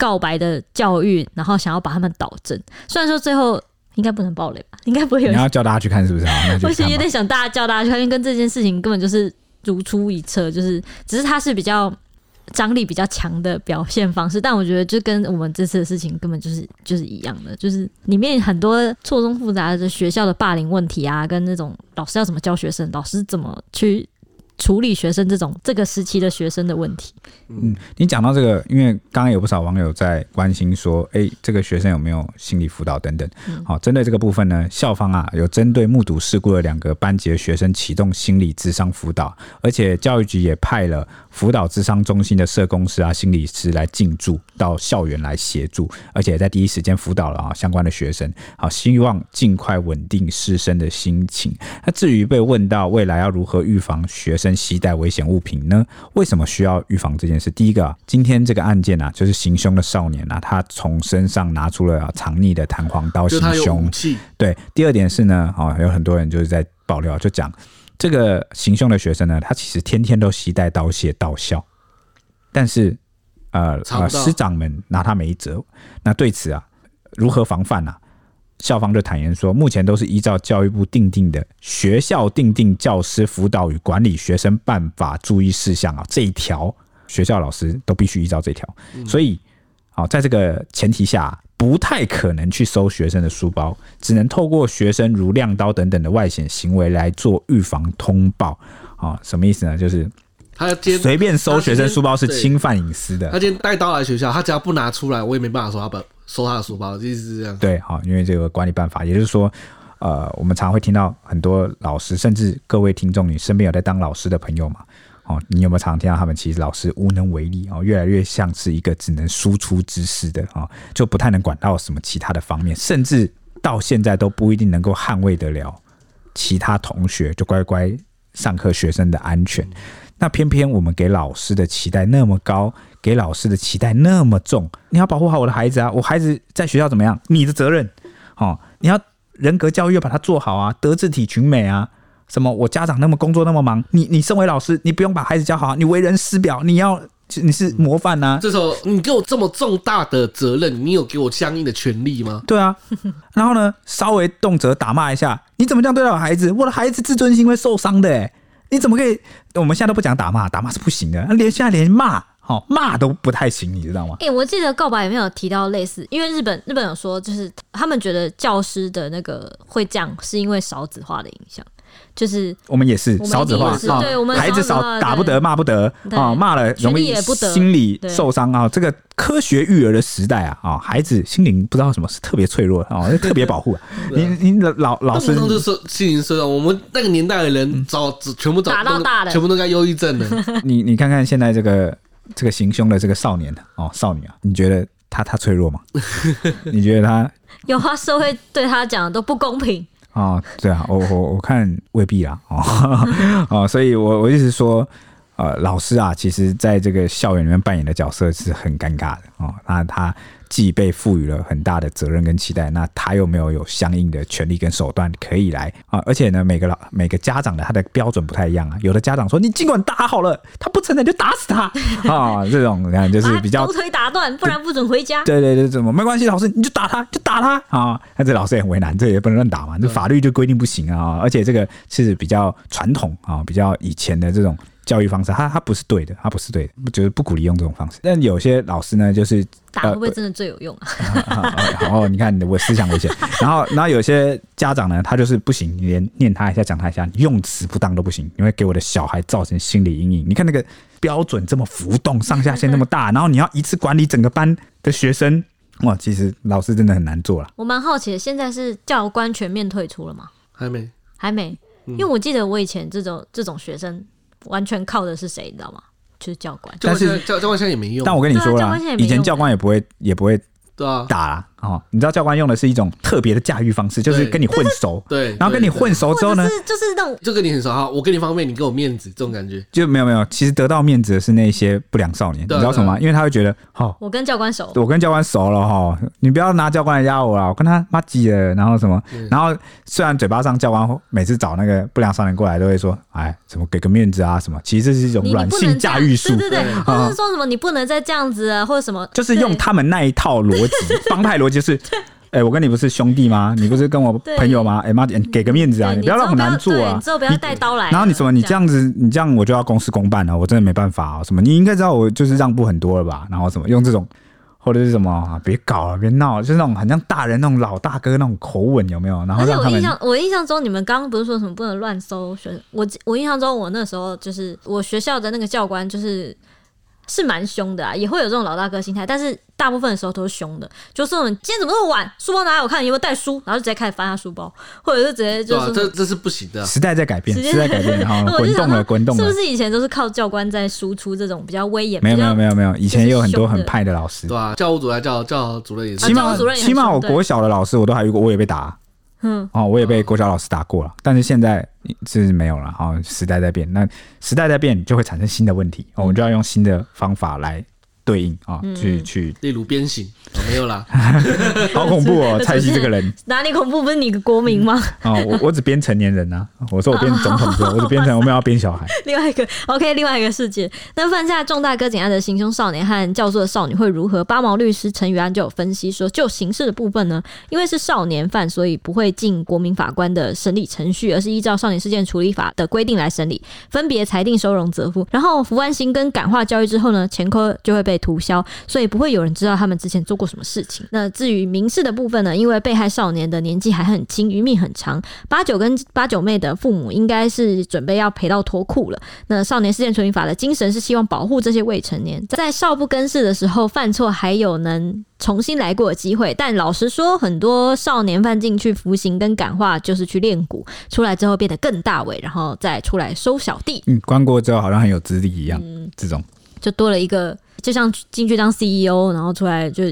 Speaker 3: 告白的教育，然后想要把他们导正。虽然说最后应该不能爆雷吧，应该不会有人。
Speaker 2: 你要叫大家去看是不是？
Speaker 3: 我其实有点想大家叫大家去看，因为跟这件事情根本就是如出一辙，就是只是他是比较张力比较强的表现方式。但我觉得就跟我们这次的事情根本就是就是一样的，就是里面很多错综复杂的学校的霸凌问题啊，跟那种老师要怎么教学生，老师怎么去。处理学生这种这个时期的学生的问题。
Speaker 2: 嗯，你讲到这个，因为刚刚有不少网友在关心说，哎、欸，这个学生有没有心理辅导等等。好，针对这个部分呢，校方啊有针对目睹事故的两个班级的学生启动心理智商辅导，而且教育局也派了辅导智商中心的社工师啊、心理师来进驻到校园来协助，而且在第一时间辅导了啊相关的学生。好，希望尽快稳定师生的心情。那至于被问到未来要如何预防学生携带危险物品呢？为什么需要预防这件事？第一个啊，今天这个案件啊，就是行凶的少年啊，他从身上拿出了藏匿的弹簧刀行凶。对，第二点是呢，啊，有很多人就是在爆料，就讲这个行凶的学生呢，他其实天天都携带刀械到校，但是呃呃，师长们拿他没辙。那对此啊，如何防范呢、啊？校方就坦言说，目前都是依照教育部定定的学校定定教师辅导与管理学生办法注意事项啊，这一条学校老师都必须依照这条。所以，好，在这个前提下，不太可能去搜学生的书包，只能透过学生如亮刀等等的外显行为来做预防通报。啊，什么意思呢？就是他随便搜学生书包是侵犯隐私的。
Speaker 4: 他今天带刀来学校，他只要不拿出来，我也没办法说他不。收他的书包，就是这样。
Speaker 2: 对，好，因为这个管理办法，也就是说，呃，我们常会听到很多老师，甚至各位听众，你身边有在当老师的朋友嘛？哦，你有没有常常听到他们其实老师无能为力哦，越来越像是一个只能输出知识的啊，就不太能管到什么其他的方面，甚至到现在都不一定能够捍卫得了其他同学就乖乖上课学生的安全。那偏偏我们给老师的期待那么高。给老师的期待那么重，你要保护好我的孩子啊！我孩子在学校怎么样？你的责任，哦，你要人格教育要把它做好啊，德智体群美啊，什么？我家长那么工作那么忙，你你身为老师，你不用把孩子教好，你为人师表，你要你是模范呐、啊。
Speaker 4: 这时候你给我这么重大的责任，你有给我相应的权利吗？
Speaker 2: 对啊，然后呢，稍微动辄打骂一下，你怎么这样对待我孩子？我的孩子自尊心会受伤的，哎，你怎么可以？我们现在都不讲打骂，打骂是不行的，连现在连骂。哦，骂都不太行，你知道吗？
Speaker 3: 哎、欸，我记得告白有没有提到类似？因为日本日本有说，就是他们觉得教师的那个会这样，是因为少子化的影响。就是
Speaker 2: 我们也是少子化
Speaker 3: 对我，们
Speaker 2: 孩子少打不得骂不得
Speaker 3: 对
Speaker 2: 啊，骂了容易
Speaker 3: 也不得
Speaker 2: 心理受伤啊。这个科学育儿的时代啊，啊，孩子心灵不知道什么是特别脆弱啊，特别保护。你你老老
Speaker 4: 师就说心灵受伤，我们那个年代的人早全部早
Speaker 3: 打到大的
Speaker 4: 全部都该忧郁症了。
Speaker 2: 你你看看现在这个这个行凶的这个少年哦，少女啊，你觉得他他脆弱吗？你觉得他
Speaker 3: 有话，社会对他讲的都不公平。
Speaker 2: 哦，对啊，我我我看未必啦，哦 哦，所以我我一直说，呃，老师啊，其实在这个校园里面扮演的角色是很尴尬的哦，那他。既被赋予了很大的责任跟期待，那他又没有有相应的权利跟手段可以来啊？而且呢，每个老每个家长的他的标准不太一样啊。有的家长说：“你尽管打好了，他不承认就打死他啊！”这种你看就是比
Speaker 3: 较腿打断，不然不准回家。
Speaker 2: 对对对，怎么没关系？老师你就打他，就打他啊！那这老师也很为难，这也不能乱打嘛，这法律就规定不行啊。而且这个是比较传统啊，比较以前的这种。教育方式，他他不是对的，他不是对的，就是不鼓励用这种方式。但有些老师呢，就是
Speaker 3: 打会不会真的最有用啊？
Speaker 2: 然后你看，我思想危险。然后，然后有些家长呢，他就是不行，你连念他一下，讲他一下，用词不当都不行，你会给我的小孩造成心理阴影。你看那个标准这么浮动，上下限那么大，然后你要一次管理整个班的学生，哇，其实老师真的很难做了。
Speaker 3: 我蛮好奇的，现在是教官全面退出了吗？
Speaker 4: 还没，
Speaker 3: 还没，因为我记得我以前这种这种学生。完全靠的是谁，你知道吗？就是教官。
Speaker 4: 但是教教官现在也没用。
Speaker 2: 但我跟你说了，以前教官也不会也不会
Speaker 4: 对啊
Speaker 2: 打啦。哦，你知道教官用的是一种特别的驾驭方式，就是跟你混熟，
Speaker 4: 对，
Speaker 2: 然后跟你混熟之后呢，
Speaker 3: 就是那种
Speaker 4: 就跟你很熟哈，我给你方便，你给我面子，这种感觉。
Speaker 2: 就没有没有。其实得到面子的是那些不良少年，你知道什么吗？因为他会觉得，哦，
Speaker 3: 我跟教官熟，
Speaker 2: 我跟教官熟了哈，你不要拿教官来压我啦，我跟他妈鸡了，然后什么，然后虽然嘴巴上教官每次找那个不良少年过来都会说，哎，什么给个面子啊什么，其实这是一种软性驾驭术，
Speaker 3: 对对对，或者说什么你不能再这样子啊，或者什么，
Speaker 2: 就是用他们那一套逻辑，帮派逻辑是。哎、欸，我跟你不是兄弟吗？你不是跟我朋友吗？哎妈，给个面子啊！你不要让我难做啊！
Speaker 3: 你之后不要带刀来。
Speaker 2: 然后你什么？你这样子，你这样我就要公事公办了。我真的没办法啊！什么？你应该知道我就是让步很多了吧？然后什么？用这种或者是什么啊？别搞了，别闹了，就是那种很像大人那种老大哥那种口吻，有没有？然后让他们。
Speaker 3: 我印象，我印象中你们刚刚不是说什么不能乱搜学生？我我印象中我那时候就是我学校的那个教官就是。是蛮凶的啊，也会有这种老大哥心态，但是大部分的时候都是凶的，就说你今天怎么那么晚，书包拿来我看你有没有带书，然后就直接开始翻他书包，或者是直接就是、啊、
Speaker 4: 这这是不行的、啊，
Speaker 2: 时代在改变，时代改变，然后滚动了，滚动了，
Speaker 3: 是不是以前都是靠教官在输出这种比较威严？
Speaker 2: 没有没有没有没有，以前也有很多很派的老师，
Speaker 4: 对啊，教务主任、教教主任也是，
Speaker 2: 起码起码我国小的老师我都还遇过，我也被打。嗯，哦，我也被国小老师打过了，但是现在这是没有了。哦，时代在变，那时代在变就会产生新的问题，我们就要用新的方法来对应啊，去去，
Speaker 4: 例如鞭刑，没有啦，
Speaker 2: 好恐怖哦，蔡西这个人
Speaker 3: 哪里恐怖？不是你个国民吗？
Speaker 2: 哦，我我只编成年人呐，我说我编总统之后，我只编成，我们要编小孩。
Speaker 3: 另外一个 OK，另外一个世界，那犯下重大割颈案的行凶少年和教唆的少女会如何？八毛律师陈宇安就有分析说，就刑事的部分呢，因为是少年犯，所以不会进国民法官的审理程序，而是依照少年事件处理法的规定来审理，分别裁定收容责付。然后服完刑跟感化教育之后呢，前科就会被涂销，所以不会有人知道他们之前做过什么事情。那至于民事的部分呢，因为被害少年的年纪还很轻，余命很长，八九跟八九妹的父母应该是准备要赔到脱裤了。那少年事件处理法的精神是希望保护这些未成年，在少不更事的时候犯错，还有能重新来过的机会。但老实说，很多少年犯进去服刑跟感化，就是去练鼓，出来之后变得更大尾，然后再出来收小弟。
Speaker 2: 嗯，关过之后好像很有资历一样，嗯，这种
Speaker 3: 就多了一个。就像进去当 CEO，然后出来就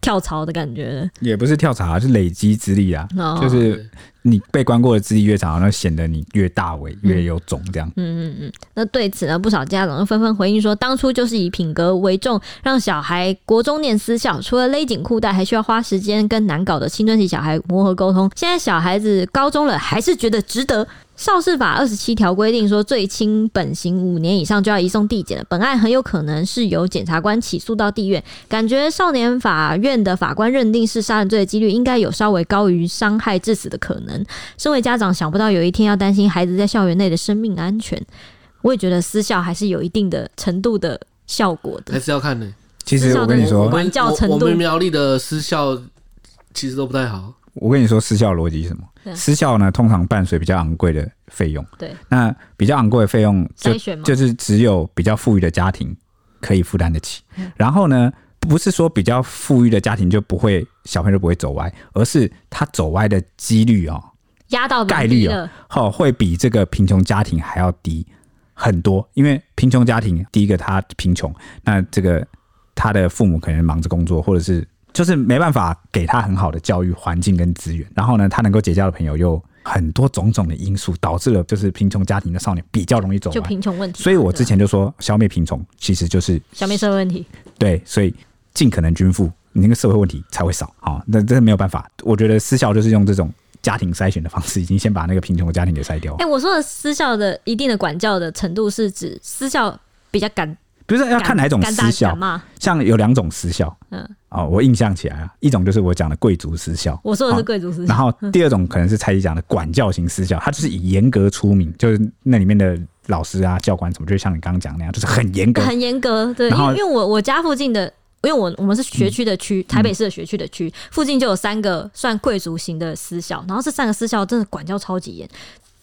Speaker 3: 跳槽的感觉，
Speaker 2: 也不是跳槽啊，是累积资历啊，就是你被关过的资历越长，那显得你越大尾，越有种这样。嗯嗯嗯。那对此呢，不少家长都纷纷回应说，当初就是以品格为重，让小孩国中念私校，除了勒紧裤带，还需要花时间跟难搞的青春期小孩磨合沟通。现在小孩子高中了，还是觉得值得。少事法二十七条规定说，最轻本刑五年以上就要移送地检了。本案很有可能是由检察官起诉到地院。感觉少年法院的法官认定是杀人罪的几率，应该有稍微高于伤害致死的可能。身为家长，想不到有一天要担心孩子在校园内的生命安全。我也觉得私校还是有一定的程度的效果的，
Speaker 4: 还是要看的。
Speaker 2: 其实我跟你说，
Speaker 3: 管教程度，
Speaker 4: 我们苗栗的私校其实都不太好。
Speaker 2: 我跟你说，失效逻辑是什么？
Speaker 3: 对
Speaker 2: 私校呢，通常伴随比较昂贵的费用。
Speaker 3: 对，
Speaker 2: 那比较昂贵的费用就就是只有比较富裕的家庭可以负担得起。
Speaker 3: 嗯
Speaker 2: 然后呢，不是说比较富裕的家庭就不会小朋友就不会走歪，而是他走歪的几率哦，
Speaker 3: 压到
Speaker 2: 概率哦，哦会比这个贫穷家庭还要低很多。因为贫穷家庭，第一个他贫穷，那这个他的父母可能忙着工作，或者是就是没办法给他很好的教育环境跟资源。然后呢，他能够结交的朋友又很多种种的因素，导致了就是贫穷家庭的少年比较容易走。
Speaker 3: 就贫穷问题。
Speaker 2: 所以我之前就说，消灭贫穷其实就是
Speaker 3: 消灭社会问题。
Speaker 2: 对，所以尽可能均富，你那个社会问题才会少啊。那这没有办法，我觉得私校就是用这种家庭筛选的方式，已经先把那个贫穷的家庭给筛掉
Speaker 3: 哎、。我说的私校的一定的管教的程度，是指私校比较敢，
Speaker 2: 不是要看哪一
Speaker 3: 种
Speaker 2: 私校。像有两种私校，
Speaker 3: 嗯，
Speaker 2: 哦，我印象起来啊，一种就是我讲的贵族私校，
Speaker 3: 我说的是
Speaker 2: 哦
Speaker 3: 贵族私校。
Speaker 2: 然后第二种可能是蔡依讲的管教型私校，它就是以严格出名，就是那里面的老师啊、教官什么，就像你刚刚讲那样，就是很严格。
Speaker 3: 很严格，对，因为我我家附近的，因为我我们是学区的区，台北市的学区的区，附近就有三个算贵族型的私校，然后这三个私校真的管教超级严，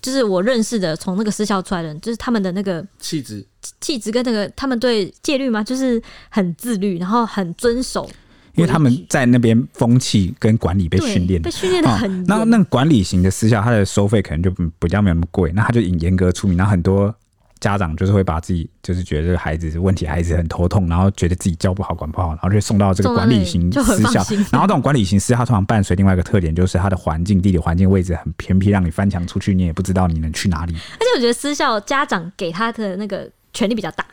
Speaker 3: 就是我认识的从那个私校出来的人，就是他们的那个
Speaker 4: 气质。
Speaker 3: 气质跟那个他们对戒律嘛，就是很自律，然后很遵守，
Speaker 2: 因为他们在那边风气跟管理被训练。
Speaker 3: 被训练的很
Speaker 2: 那那管理型的私校，它的收费可能就比较没有那么贵，那他就以严格出名，然后很多家长就是会把自己就是觉得这个孩子问题，孩子很头痛，然后觉得自己教不好、管不好，然后就送到这个管理型私校。然后这种管理型私校，它通常伴随另外一个特点，就是它的环境、地理环境位置很偏僻，让你翻墙出去，你也不知道你能去哪里。
Speaker 3: 而且我觉得私校家长给他的那个权力比较大，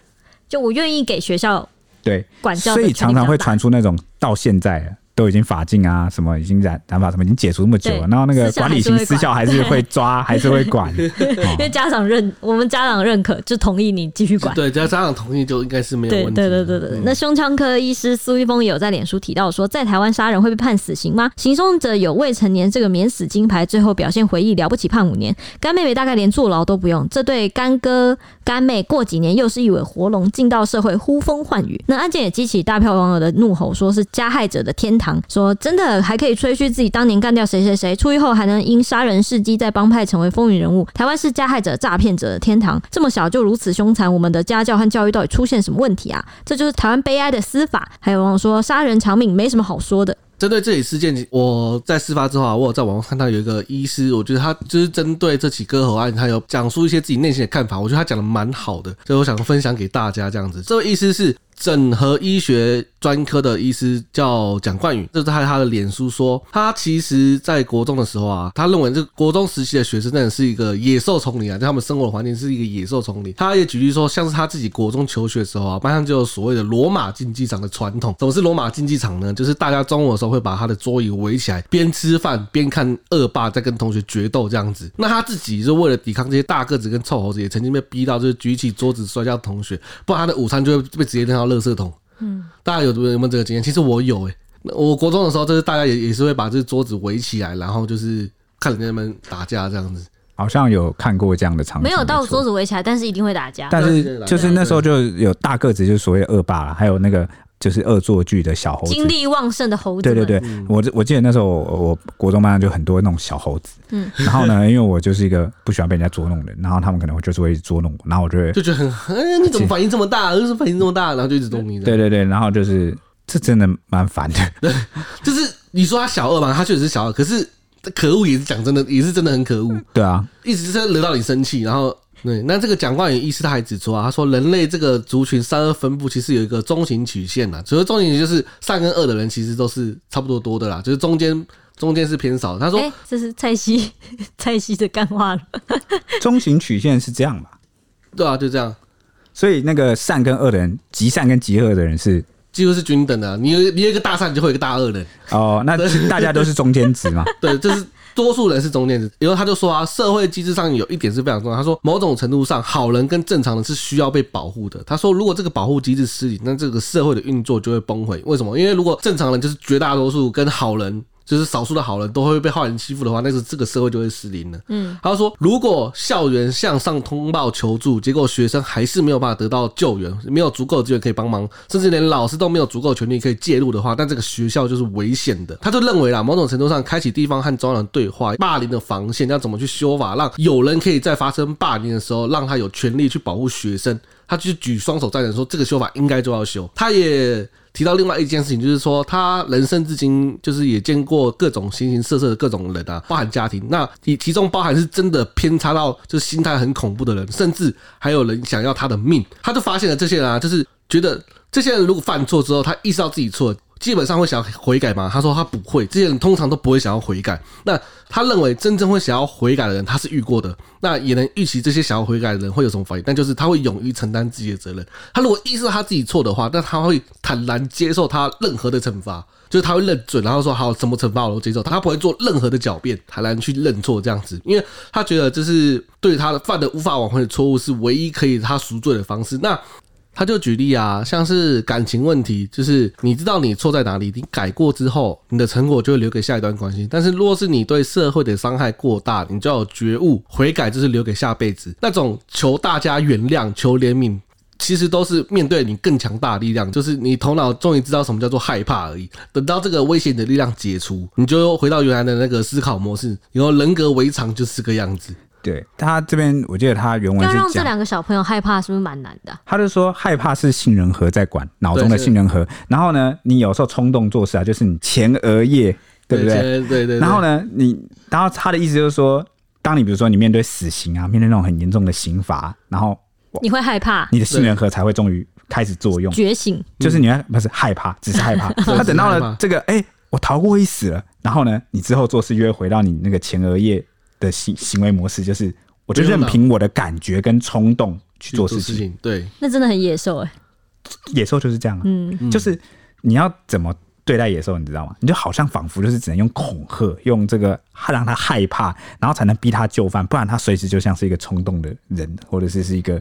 Speaker 3: 就我愿意给学校
Speaker 2: 对，
Speaker 3: 管教
Speaker 2: 所以常常
Speaker 3: 会
Speaker 2: 传出那种到现在都已经法禁啊，什么已经染染法什么已经解除那么久了，然后那
Speaker 3: 个
Speaker 2: 管理型私校还是会抓，还是会管。
Speaker 3: 因 为
Speaker 2: 哦
Speaker 3: 家长认我们家长认可，就同意你继续管。
Speaker 4: 对，只要家长同意就应该是没有问题。
Speaker 3: 对对对对，
Speaker 4: 嗯
Speaker 3: 那胸腔科医师苏一峰也有在脸书提到说，在台湾杀人会被判死刑吗？行凶者有未成年这个免死金牌，最后表现回忆了不起，判五年。干妹妹大概连坐牢都不用，这对干哥干妹过几年又是一尾活龙，进到社会呼风唤雨。那案件也激起大票网友的怒吼，说是加害者的天堂，说真的还可以吹嘘自己当年干掉谁谁谁，出狱后还能因杀人事迹在帮派成为风云人物。台湾是加害者、诈骗者的天堂，这么小就如此凶残，我们的家教和教育到底出现什么问题啊？这就是台湾悲哀的司法。还有网友说，杀人偿命没什么好说的。
Speaker 4: 针对这起事件，我在事发之后啊，我有在网上看到有一个医师，我觉得他就是针对这起割喉案，他有讲述一些自己内心的看法，我觉得他讲的蛮好的，所以我想分享给大家这样子。这位医师是整合医学专科的医师，叫蒋冠宇，这是他他的脸书说，他其实在国中的时候啊，他认为这国中时期的学生真的是一个野兽丛林啊，就他们生活的环境是一个野兽丛林。他也举例说，像是他自己国中求学的时候啊，班上就有所谓的罗马竞技场的传统。什么是罗马竞技场呢？就是大家中午的时候会把他的桌椅围起来，边吃饭边看恶霸在跟同学决斗这样子。那他自己就为了抵抗这些大个子跟臭猴子，也曾经被逼到就是举起桌子摔跤同学，不然他的午餐就会被直接扔到垃圾桶。嗯，大家有有没有这个经验？其实我有诶、欸，我国中的时候，就是大家也也是会把这桌子围起来，然后就是看人家们打架这样子。
Speaker 2: 好像有看过这样的场景，
Speaker 3: 没有到桌子围起来，但是一定会打架。
Speaker 2: 但是就是那时候就有大个子，就是所谓的恶霸啦，还有那个就是恶作剧的小猴子。
Speaker 3: 精力旺盛的猴子
Speaker 2: 对
Speaker 3: 们，
Speaker 2: 对对，我我记得那时候我我国中班上就很多那种小猴子，
Speaker 3: 嗯
Speaker 2: 然后呢，因为我就是一个不喜欢被人家捉弄的人，然后他们可能就是会一直捉弄我，然后我就会
Speaker 4: 就觉得很，哎、你怎么反应这么大？就是反应这么大？然后就一直弄你。
Speaker 2: 对，对对，然后就是这真的蛮烦的。
Speaker 4: 对 就是你说他小二嘛，他确实是小二，可是可恶也是讲真的，也是真的很可恶，
Speaker 2: 对啊，
Speaker 4: 一直是惹到你生气。然后，对，那这个蒋冠宇医师他还指出啊，他说人类这个族群善恶分布其实有一个中型曲线呐，所谓中型曲线就是善跟恶的人其实都是差不多多的啦，就是中间中间是偏少。他说
Speaker 3: 哎、，这是蔡西蔡西的干话了。
Speaker 2: 中型曲线是这样吧？
Speaker 4: 对啊，就这样。
Speaker 2: 所以那个善跟恶的人，极善跟极恶的人是
Speaker 4: 几乎是均等的啊、你有你有一个大善，就会有一个大恶人。
Speaker 2: 哦，那大家都是中间值嘛？
Speaker 4: 对，就是多数人是中间值。然后他就说啊，社会机制上有一点是非常重要。他说，某种程度上，好人跟正常人是需要被保护的。他说，如果这个保护机制失灵，那这个社会的运作就会崩毁。为什么？因为如果正常人就是绝大多数跟好人就是少数的好人都会被坏人欺负的话，那是这个社会就会失灵了。嗯，他说，如果校园向上通报求助，结果学生还是没有办法得到救援，没有足够的资源可以帮忙，甚至连老师都没有足够权利可以介入的话，那这个学校就是危险的。他就认为啦，某种程度上，开启地方和中央的对话，霸凌的防线要怎么去修法，让有人可以在发生霸凌的时候，让他有权利去保护学生。他就举双手赞成说，这个修法应该就要修。他也提到另外一件事情，就是说他人生至今就是也见过各种形形色色的各种人啊，包含家庭，那其其中包含是真的偏差到就是心态很恐怖的人，甚至还有人想要他的命。他就发现了这些人啊，就是觉得这些人如果犯错之后，他意识到自己错。基本上会想要悔改吗？他说他不会，这些人通常都不会想要悔改。那他认为真正会想要悔改的人，他是遇过的。那也能预期这些想要悔改的人会有什么反应，但就是他会勇于承担自己的责任。他如果意识到他自己错的话，那他会坦然接受他任何的惩罚，就是他会认准，然后说好，什么惩罚我都接受。他不会做任何的狡辩，坦然去认错这样子，因为他觉得这是对他的犯的无法挽回的错误，是唯一可以他赎罪的方式。那。他就举例啊，像是感情问题，就是你知道你错在哪里，你改过之后，你的成果就会留给下一段关系。但是，如果是你对社会的伤害过大，你就要觉悟，悔改就是留给下辈子。那种求大家原谅、求怜悯，其实都是面对你更强大的力量，就是你头脑终于知道什么叫做害怕而已。等到这个威胁你的力量解除，你就回到原来的那个思考模式，然后人格围场就是这个样子。
Speaker 2: 对他这边，我记得他原文是讲，
Speaker 3: 要让这两个小朋友害怕，是不是蛮难的啊？
Speaker 2: 他就说，害怕是杏仁核在管脑中的杏仁核，然后呢，你有时候冲动做事啊，就是你前额叶，对不对？对对对。然后呢，你，然后他的意思就是说，当你比如说你面对死刑啊，面对那种很严重的刑罚，然后
Speaker 3: 你会害怕，
Speaker 2: 你的杏仁核才会终于开始作用，
Speaker 3: 觉醒，
Speaker 2: 就是你要不是害怕，只是害怕。他等到了这个，哎，我逃过一死了，然后呢，你之后做事又会回到你那个前额叶的行行为模式，就是。我就任凭我的感觉跟冲动去做事情，
Speaker 4: 对，
Speaker 3: 那真的很野兽哎，
Speaker 2: 野兽就是这样啊，嗯，就是你要怎么对待野兽，你知道吗？你就好像仿佛就是只能用恐吓，用这个让他害怕，然后才能逼他就范，不然他随时就像是一个冲动的人，或者是是一个。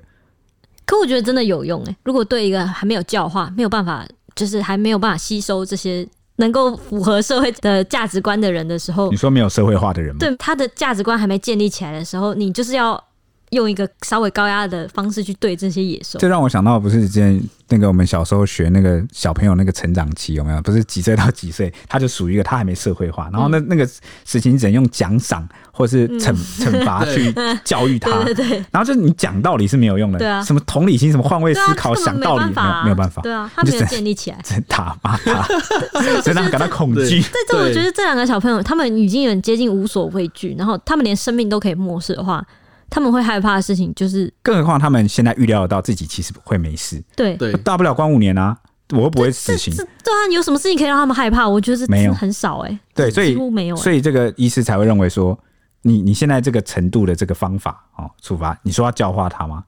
Speaker 3: 可我觉得真的有用哎，如果对一个还没有教化、没有办法，就是还没有办法吸收这些。能够符合社会的价值观的人的时候，
Speaker 2: 你说没有社会化的人吗？
Speaker 3: 对，他的价值观还没建立起来的时候，你就是要。用一个稍微高压的方式去对这些野兽，
Speaker 2: 这让我想到不是之前那个我们小时候学那个小朋友那个成长期有没有？不是几岁到几岁，他就属于一个他还没社会化，然后那那个事情只能用奖赏或是惩 惩罚去教育他，
Speaker 3: 对对对，
Speaker 2: 然后就你讲道理是没有用的，
Speaker 3: 对啊，
Speaker 2: 什么同理心，什么换位思考，想道理没有没有办法，
Speaker 3: 对啊，他没有建立起来，
Speaker 2: 真打骂他，所以让他感到恐惧。
Speaker 3: 对，这我觉得这两个小朋友他们已经有点接近无所畏惧，然后他们连生命都可以漠视的话。他们会害怕的事情就是，
Speaker 2: 更何况他们现在预料得到自己其实会没事，
Speaker 3: 对
Speaker 4: 对，
Speaker 2: 大不了关五年啊，我又不会死刑。对
Speaker 3: 啊，你有什么事情可以让他们害怕？我觉得是没有很少哎、欸，
Speaker 2: 对，所以几乎没有，所以这个医师才会认为说，你你现在这个程度的这个方法哦，处罚，你说要教化他吗？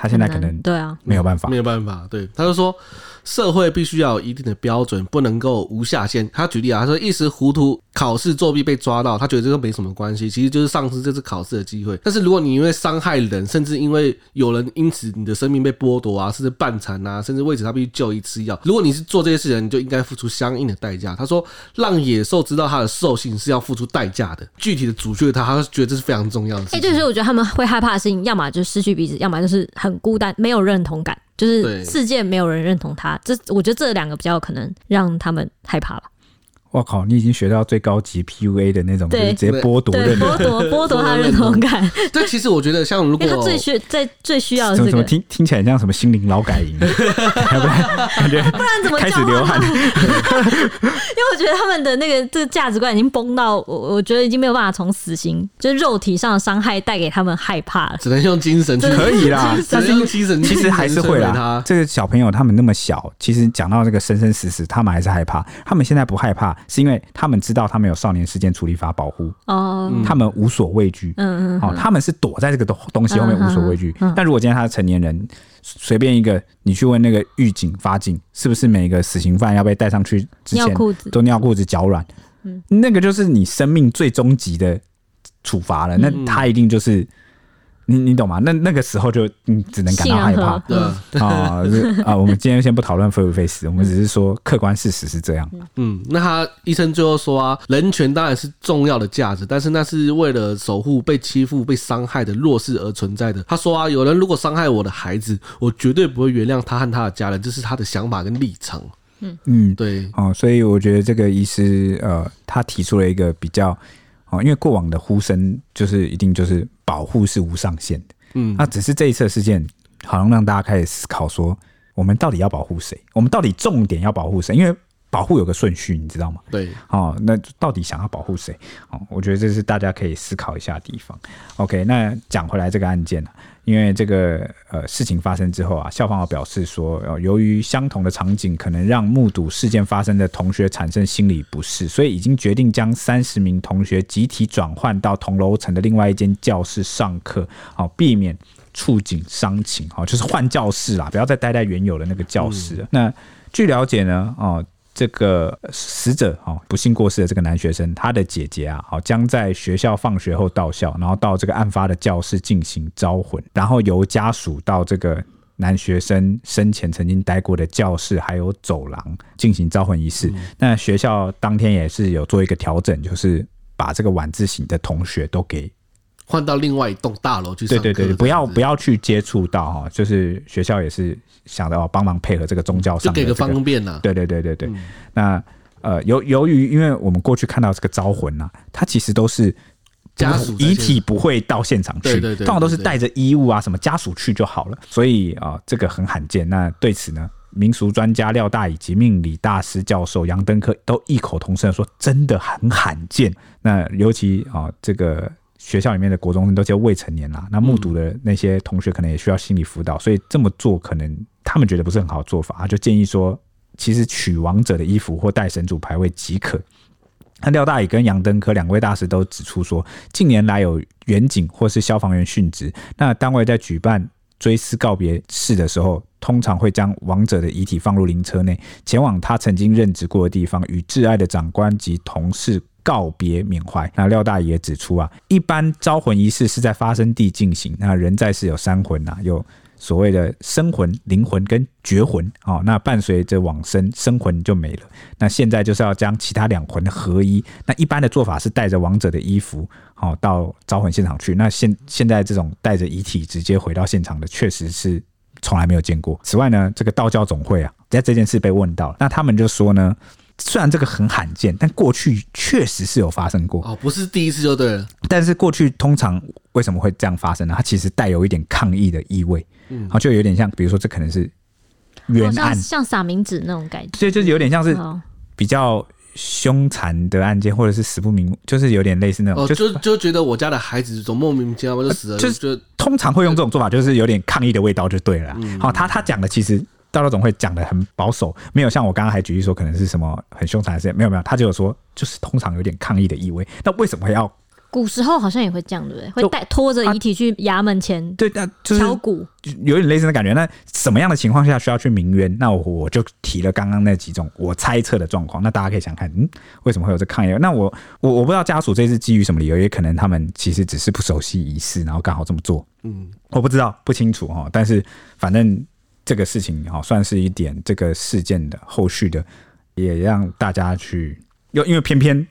Speaker 2: 他现在可能对啊，没有办法，
Speaker 4: 没有办法，对，他就说。社会必须要有一定的标准，不能够无下限。他举例啊，他说一时糊涂考试作弊被抓到，他觉得这个没什么关系，其实就是丧失这次考试的机会。但是如果你因为伤害人，甚至因为有人因此你的生命被剥夺啊，甚至半残啊，甚至为此他必须就医吃药，如果你是做这些事情，你就应该付出相应的代价。他说，让野兽知道它的兽性是要付出代价的。具体的主角他，他觉得这是非常重要的事情。哎、欸，就是我觉得他们会害怕的事情，要么就失去彼此，要么就是很孤单，没有认同感。就是世界没有人认同他，这我觉得这两个比较有可能让他们害怕吧。
Speaker 2: 我靠，你已经学到最高级 PUA 的那种，对，直接剥夺认
Speaker 3: 剥夺 剥夺他认同感。
Speaker 4: 对，其实我觉得像如果
Speaker 3: 他最需在最需要的是、这个，
Speaker 2: 怎么听听起来像什么心灵劳改营？感觉
Speaker 3: 不然怎么
Speaker 2: 开始流汗？
Speaker 3: 因为我觉得他们的那个这个价值观已经崩到我，我觉得已经没有办法从死刑，就是肉体上的伤害带给他们害怕了，
Speaker 4: 只能用精神去
Speaker 2: 可以啦。
Speaker 4: 只能用精神
Speaker 2: 其实还是会啦。这个小朋友他们那么小，其实讲到这个生生死死，他们还是害怕。他们现在不害怕，是因为他们。知道他们有少年事件处理法保护哦，他们无所畏惧，嗯嗯，哦，他们是躲在这个东东西后面无所畏惧。但如果今天他是成年人，随便一个你去问那个狱警、法警，是不是每个死刑犯要被带上去之前都尿裤子、脚软？嗯，那个就是你生命最终极的处罚了。那他一定就是你你懂吗？那那个时候就你只能感到害怕。
Speaker 4: 对啊，
Speaker 2: 啊！我们今天先不讨论非不非死，我们只是说客观事实是这样。
Speaker 4: 嗯，那他医生最后说啊，人权当然是重要的价值，但是那是为了守护被欺负、被伤害的弱势而存在的。他说啊，有人如果伤害我的孩子，我绝对不会原谅他和他的家人，这是他的想法跟立场。嗯嗯，对
Speaker 2: 哦，所以我觉得这个医师呃，他提出了一个比较哦，因为过往的呼声就是一定就是保护是无上限的，嗯，那只是这一次的事件，好像让大家开始思考说，我们到底要保护谁？我们到底重点要保护谁？因为保护有个顺序，你知道吗？
Speaker 4: 对，
Speaker 2: 哦，那到底想要保护谁？哦，我觉得这是大家可以思考一下的地方。OK，那讲回来这个案件呢、啊？因为这个呃事情发生之后啊，校方有表示说，呃，由于相同的场景可能让目睹事件发生的同学产生心理不适，所以已经决定将三十名同学集体转换到同楼层的另外一间教室上课，好避免触景伤情，好就是换教室啦，不要再待在原有的那个教室。嗯、那据了解呢，哦。这个死者哦，不幸过世的这个男学生，他的姐姐啊，好将在学校放学后到校，然后到这个案发的教室进行招魂，然后由家属到这个男学生生前曾经待过的教室还有走廊进行招魂仪式。嗯、那学校当天也是有做一个调整，就是把这个晚自习的同学都给。
Speaker 4: 换到另外一栋大楼去上课。
Speaker 2: 对对对，不要不要去接触到哈，就是学校也是想到帮忙配合这个宗教上
Speaker 4: 给个方便呐、啊。
Speaker 2: 对对对对对。嗯、那呃，由由于因为我们过去看到这个招魂呐、啊，它其实都是家属遗体不会到现场去，通常都是带着衣物啊什么家属去就好了。所以啊、呃，这个很罕见。那对此呢，民俗专家廖大以及命理大师教授杨登科都异口同声说，真的很罕见。那尤其啊、呃，这个。学校里面的国中生都叫未成年啦，那目睹的那些同学可能也需要心理辅导，所以这么做可能他们觉得不是很好做法，他就建议说，其实取亡者的衣服或带神主牌位即可。那廖大乙跟杨登科两位大师都指出说，近年来有远警或是消防员殉职，那单位在举办追思告别式的时候，通常会将亡者的遗体放入灵车内，前往他曾经任职过的地方，与挚爱的长官及同事。告别缅怀。那廖大爷指出啊，一般招魂仪式是在发生地进行。那人在世有三魂呐，有所谓的生魂、灵魂跟绝魂哦。那伴随着往生，生魂就没了。那现在就是要将其他两魂合一。那一般的做法是带着亡者的衣服，哦，到招魂现场去。那现现在这种带着遗体直接回到现场的，确实是从来没有见过。此外呢，这个道教总会啊，在这件事被问到，那他们就说呢。虽然这个很罕见，但过去确实是有发生过
Speaker 4: 哦，不是第一次就对了。
Speaker 2: 但是过去通常为什么会这样发生呢？它其实带有一点抗议的意味，嗯，然后就有点像，比如说这可能是冤案，
Speaker 3: 像撒冥纸那种感觉，
Speaker 2: 所以就是有点像是比较凶残的案件，或者是死不瞑目，就是有点类似那种，
Speaker 4: 哦、就就觉得我家的孩子总莫名其妙就死了，
Speaker 2: 就是就通常会用这种做法，就是有点抗议的味道就对了。好、嗯，他他讲的其实。道教总会讲的很保守，没有像我刚刚还举例说可能是什么很凶残的事情，没有没有，他就有说就是通常有点抗议的意味。那为什么要？
Speaker 3: 古时候好像也会这样，对不对？会带拖着遗体去衙门前，
Speaker 2: 对，那就是
Speaker 3: 敲鼓，
Speaker 2: 有点类似的感觉。那什么样的情况下需要去鸣冤？那我我就提了刚刚那几种我猜测的状况。那大家可以想看，嗯，为什么会有这抗议？那我我我不知道家属这次基于什么理由，也可能他们其实只是不熟悉仪式，然后刚好这么做。嗯，我不知道，不清楚哈。但是反正。这个事情哈，算是一点这个事件的后续的，也让大家去，又因为偏偏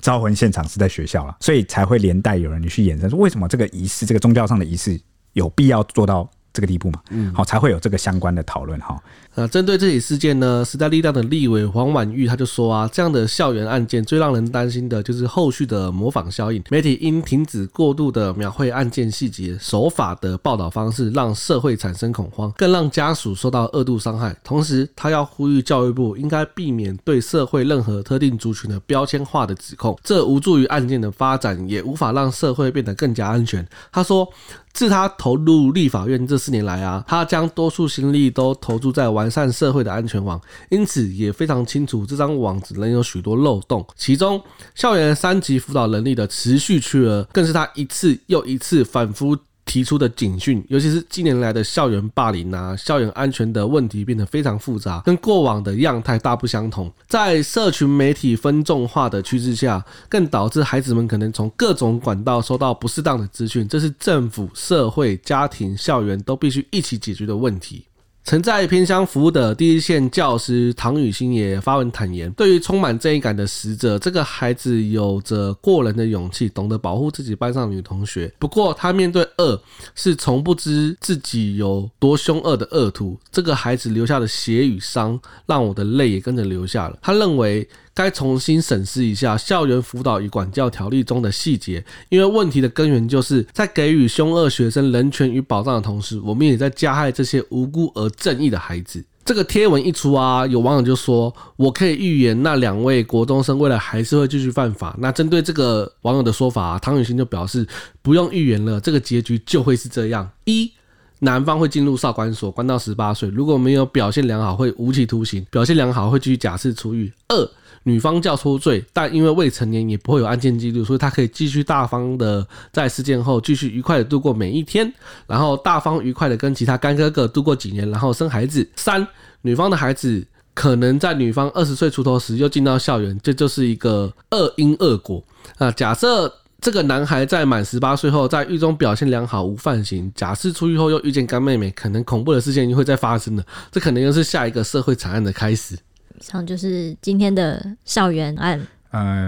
Speaker 2: 招魂现场是在学校了，所以才会连带有人去衍生说，为什么这个仪式，这个宗教上的仪式有必要做到这个地步嘛？嗯，好，才会有这个相关的讨论哈。
Speaker 4: 呃针对这起事件呢，时代力量的立委黄婉玉他就说啊，这样的校园案件最让人担心的就是后续的模仿效应，媒体应停止过度的描绘案件细节，手法的报道方式让社会产生恐慌，更让家属受到二度伤害。同时，他要呼吁教育部应该避免对社会任何特定族群的标签化的指控，这无助于案件的发展，也无法让社会变得更加安全。他说，自他投入立法院这四年来啊，他将多数心力都投注在完善社会的安全网，因此也非常清楚这张网子仍有许多漏洞。其中，校园三级辅导能力的持续缺额，更是他一次又一次反复提出的警讯，尤其是近年来的校园霸凌啊、校园安全的问题变得非常复杂，跟过往的样态大不相同。在社群媒体分众化的趋势下，更导致孩子们可能从各种管道收到不适当的资讯，这是政府、社会、家庭、校园都必须一起解决的问题。曾在偏乡服务的第一线教师唐雨欣也发文坦言，对于充满正义感的死者，这个孩子有着过人的勇气，懂得保护自己班上女同学。不过，他面对恶，是从不知自己有多凶恶的恶徒。这个孩子留下的血与伤，让我的泪也跟着流下了。他认为。该重新审视一下校园辅导与管教条例中的细节，因为问题的根源就是在给予凶恶学生人权与保障的同时，我们也在加害这些无辜而正义的孩子。这个贴文一出啊，有网友就说：“我可以预言，那两位国中生未来还是会继续犯法。”那针对这个网友的说法啊，唐雨欣就表示：“不用预言了，这个结局就会是这样：一，男方会进入少管所，关到十八岁；如果没有表现良好，会无期徒刑；表现良好，会继续假释出狱。二。”女方叫出罪，但因为未成年也不会有案件记录，所以他可以继续大方的在事件后继续愉快的度过每一天，然后大方愉快的跟其他干哥哥度过几年，然后生孩子。三，女方的孩子可能在女方二十岁出头时又进到校园，这就是一个恶因恶果啊。假设这个男孩在满十八岁后，在狱中表现良好无犯行，假释出狱后又遇见干妹妹，可能恐怖的事件又会再发生了，这可能又是下一个社会惨案的开始。
Speaker 3: 以上就是今天的校园案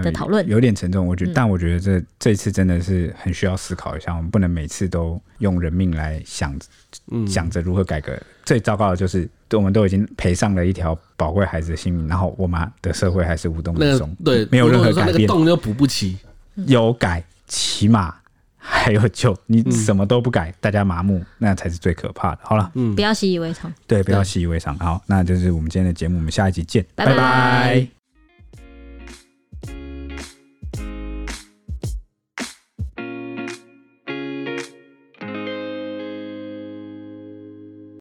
Speaker 3: 的讨论，
Speaker 2: 呃，有点沉重。我觉得，
Speaker 3: 嗯、
Speaker 2: 但我觉得这这次真的是很需要思考一下，我们不能每次都用人命来想，想着如何改革。嗯、最糟糕的就是，我们都已经赔上了一条宝贵孩子的性命，然后我们的社会还是无动于衷，
Speaker 4: 那个，对，
Speaker 2: 没有任何改变，
Speaker 4: 那个洞又补不齐。
Speaker 2: 有改，起码。还有救，你什么都不改，嗯、大家麻木，那才是最可怕的。好了，
Speaker 3: 嗯，不要习以为常，
Speaker 2: 对，不要习以为常。好，那就是我们今天的节目，我们下一集见，
Speaker 3: 拜拜。
Speaker 2: 拜拜。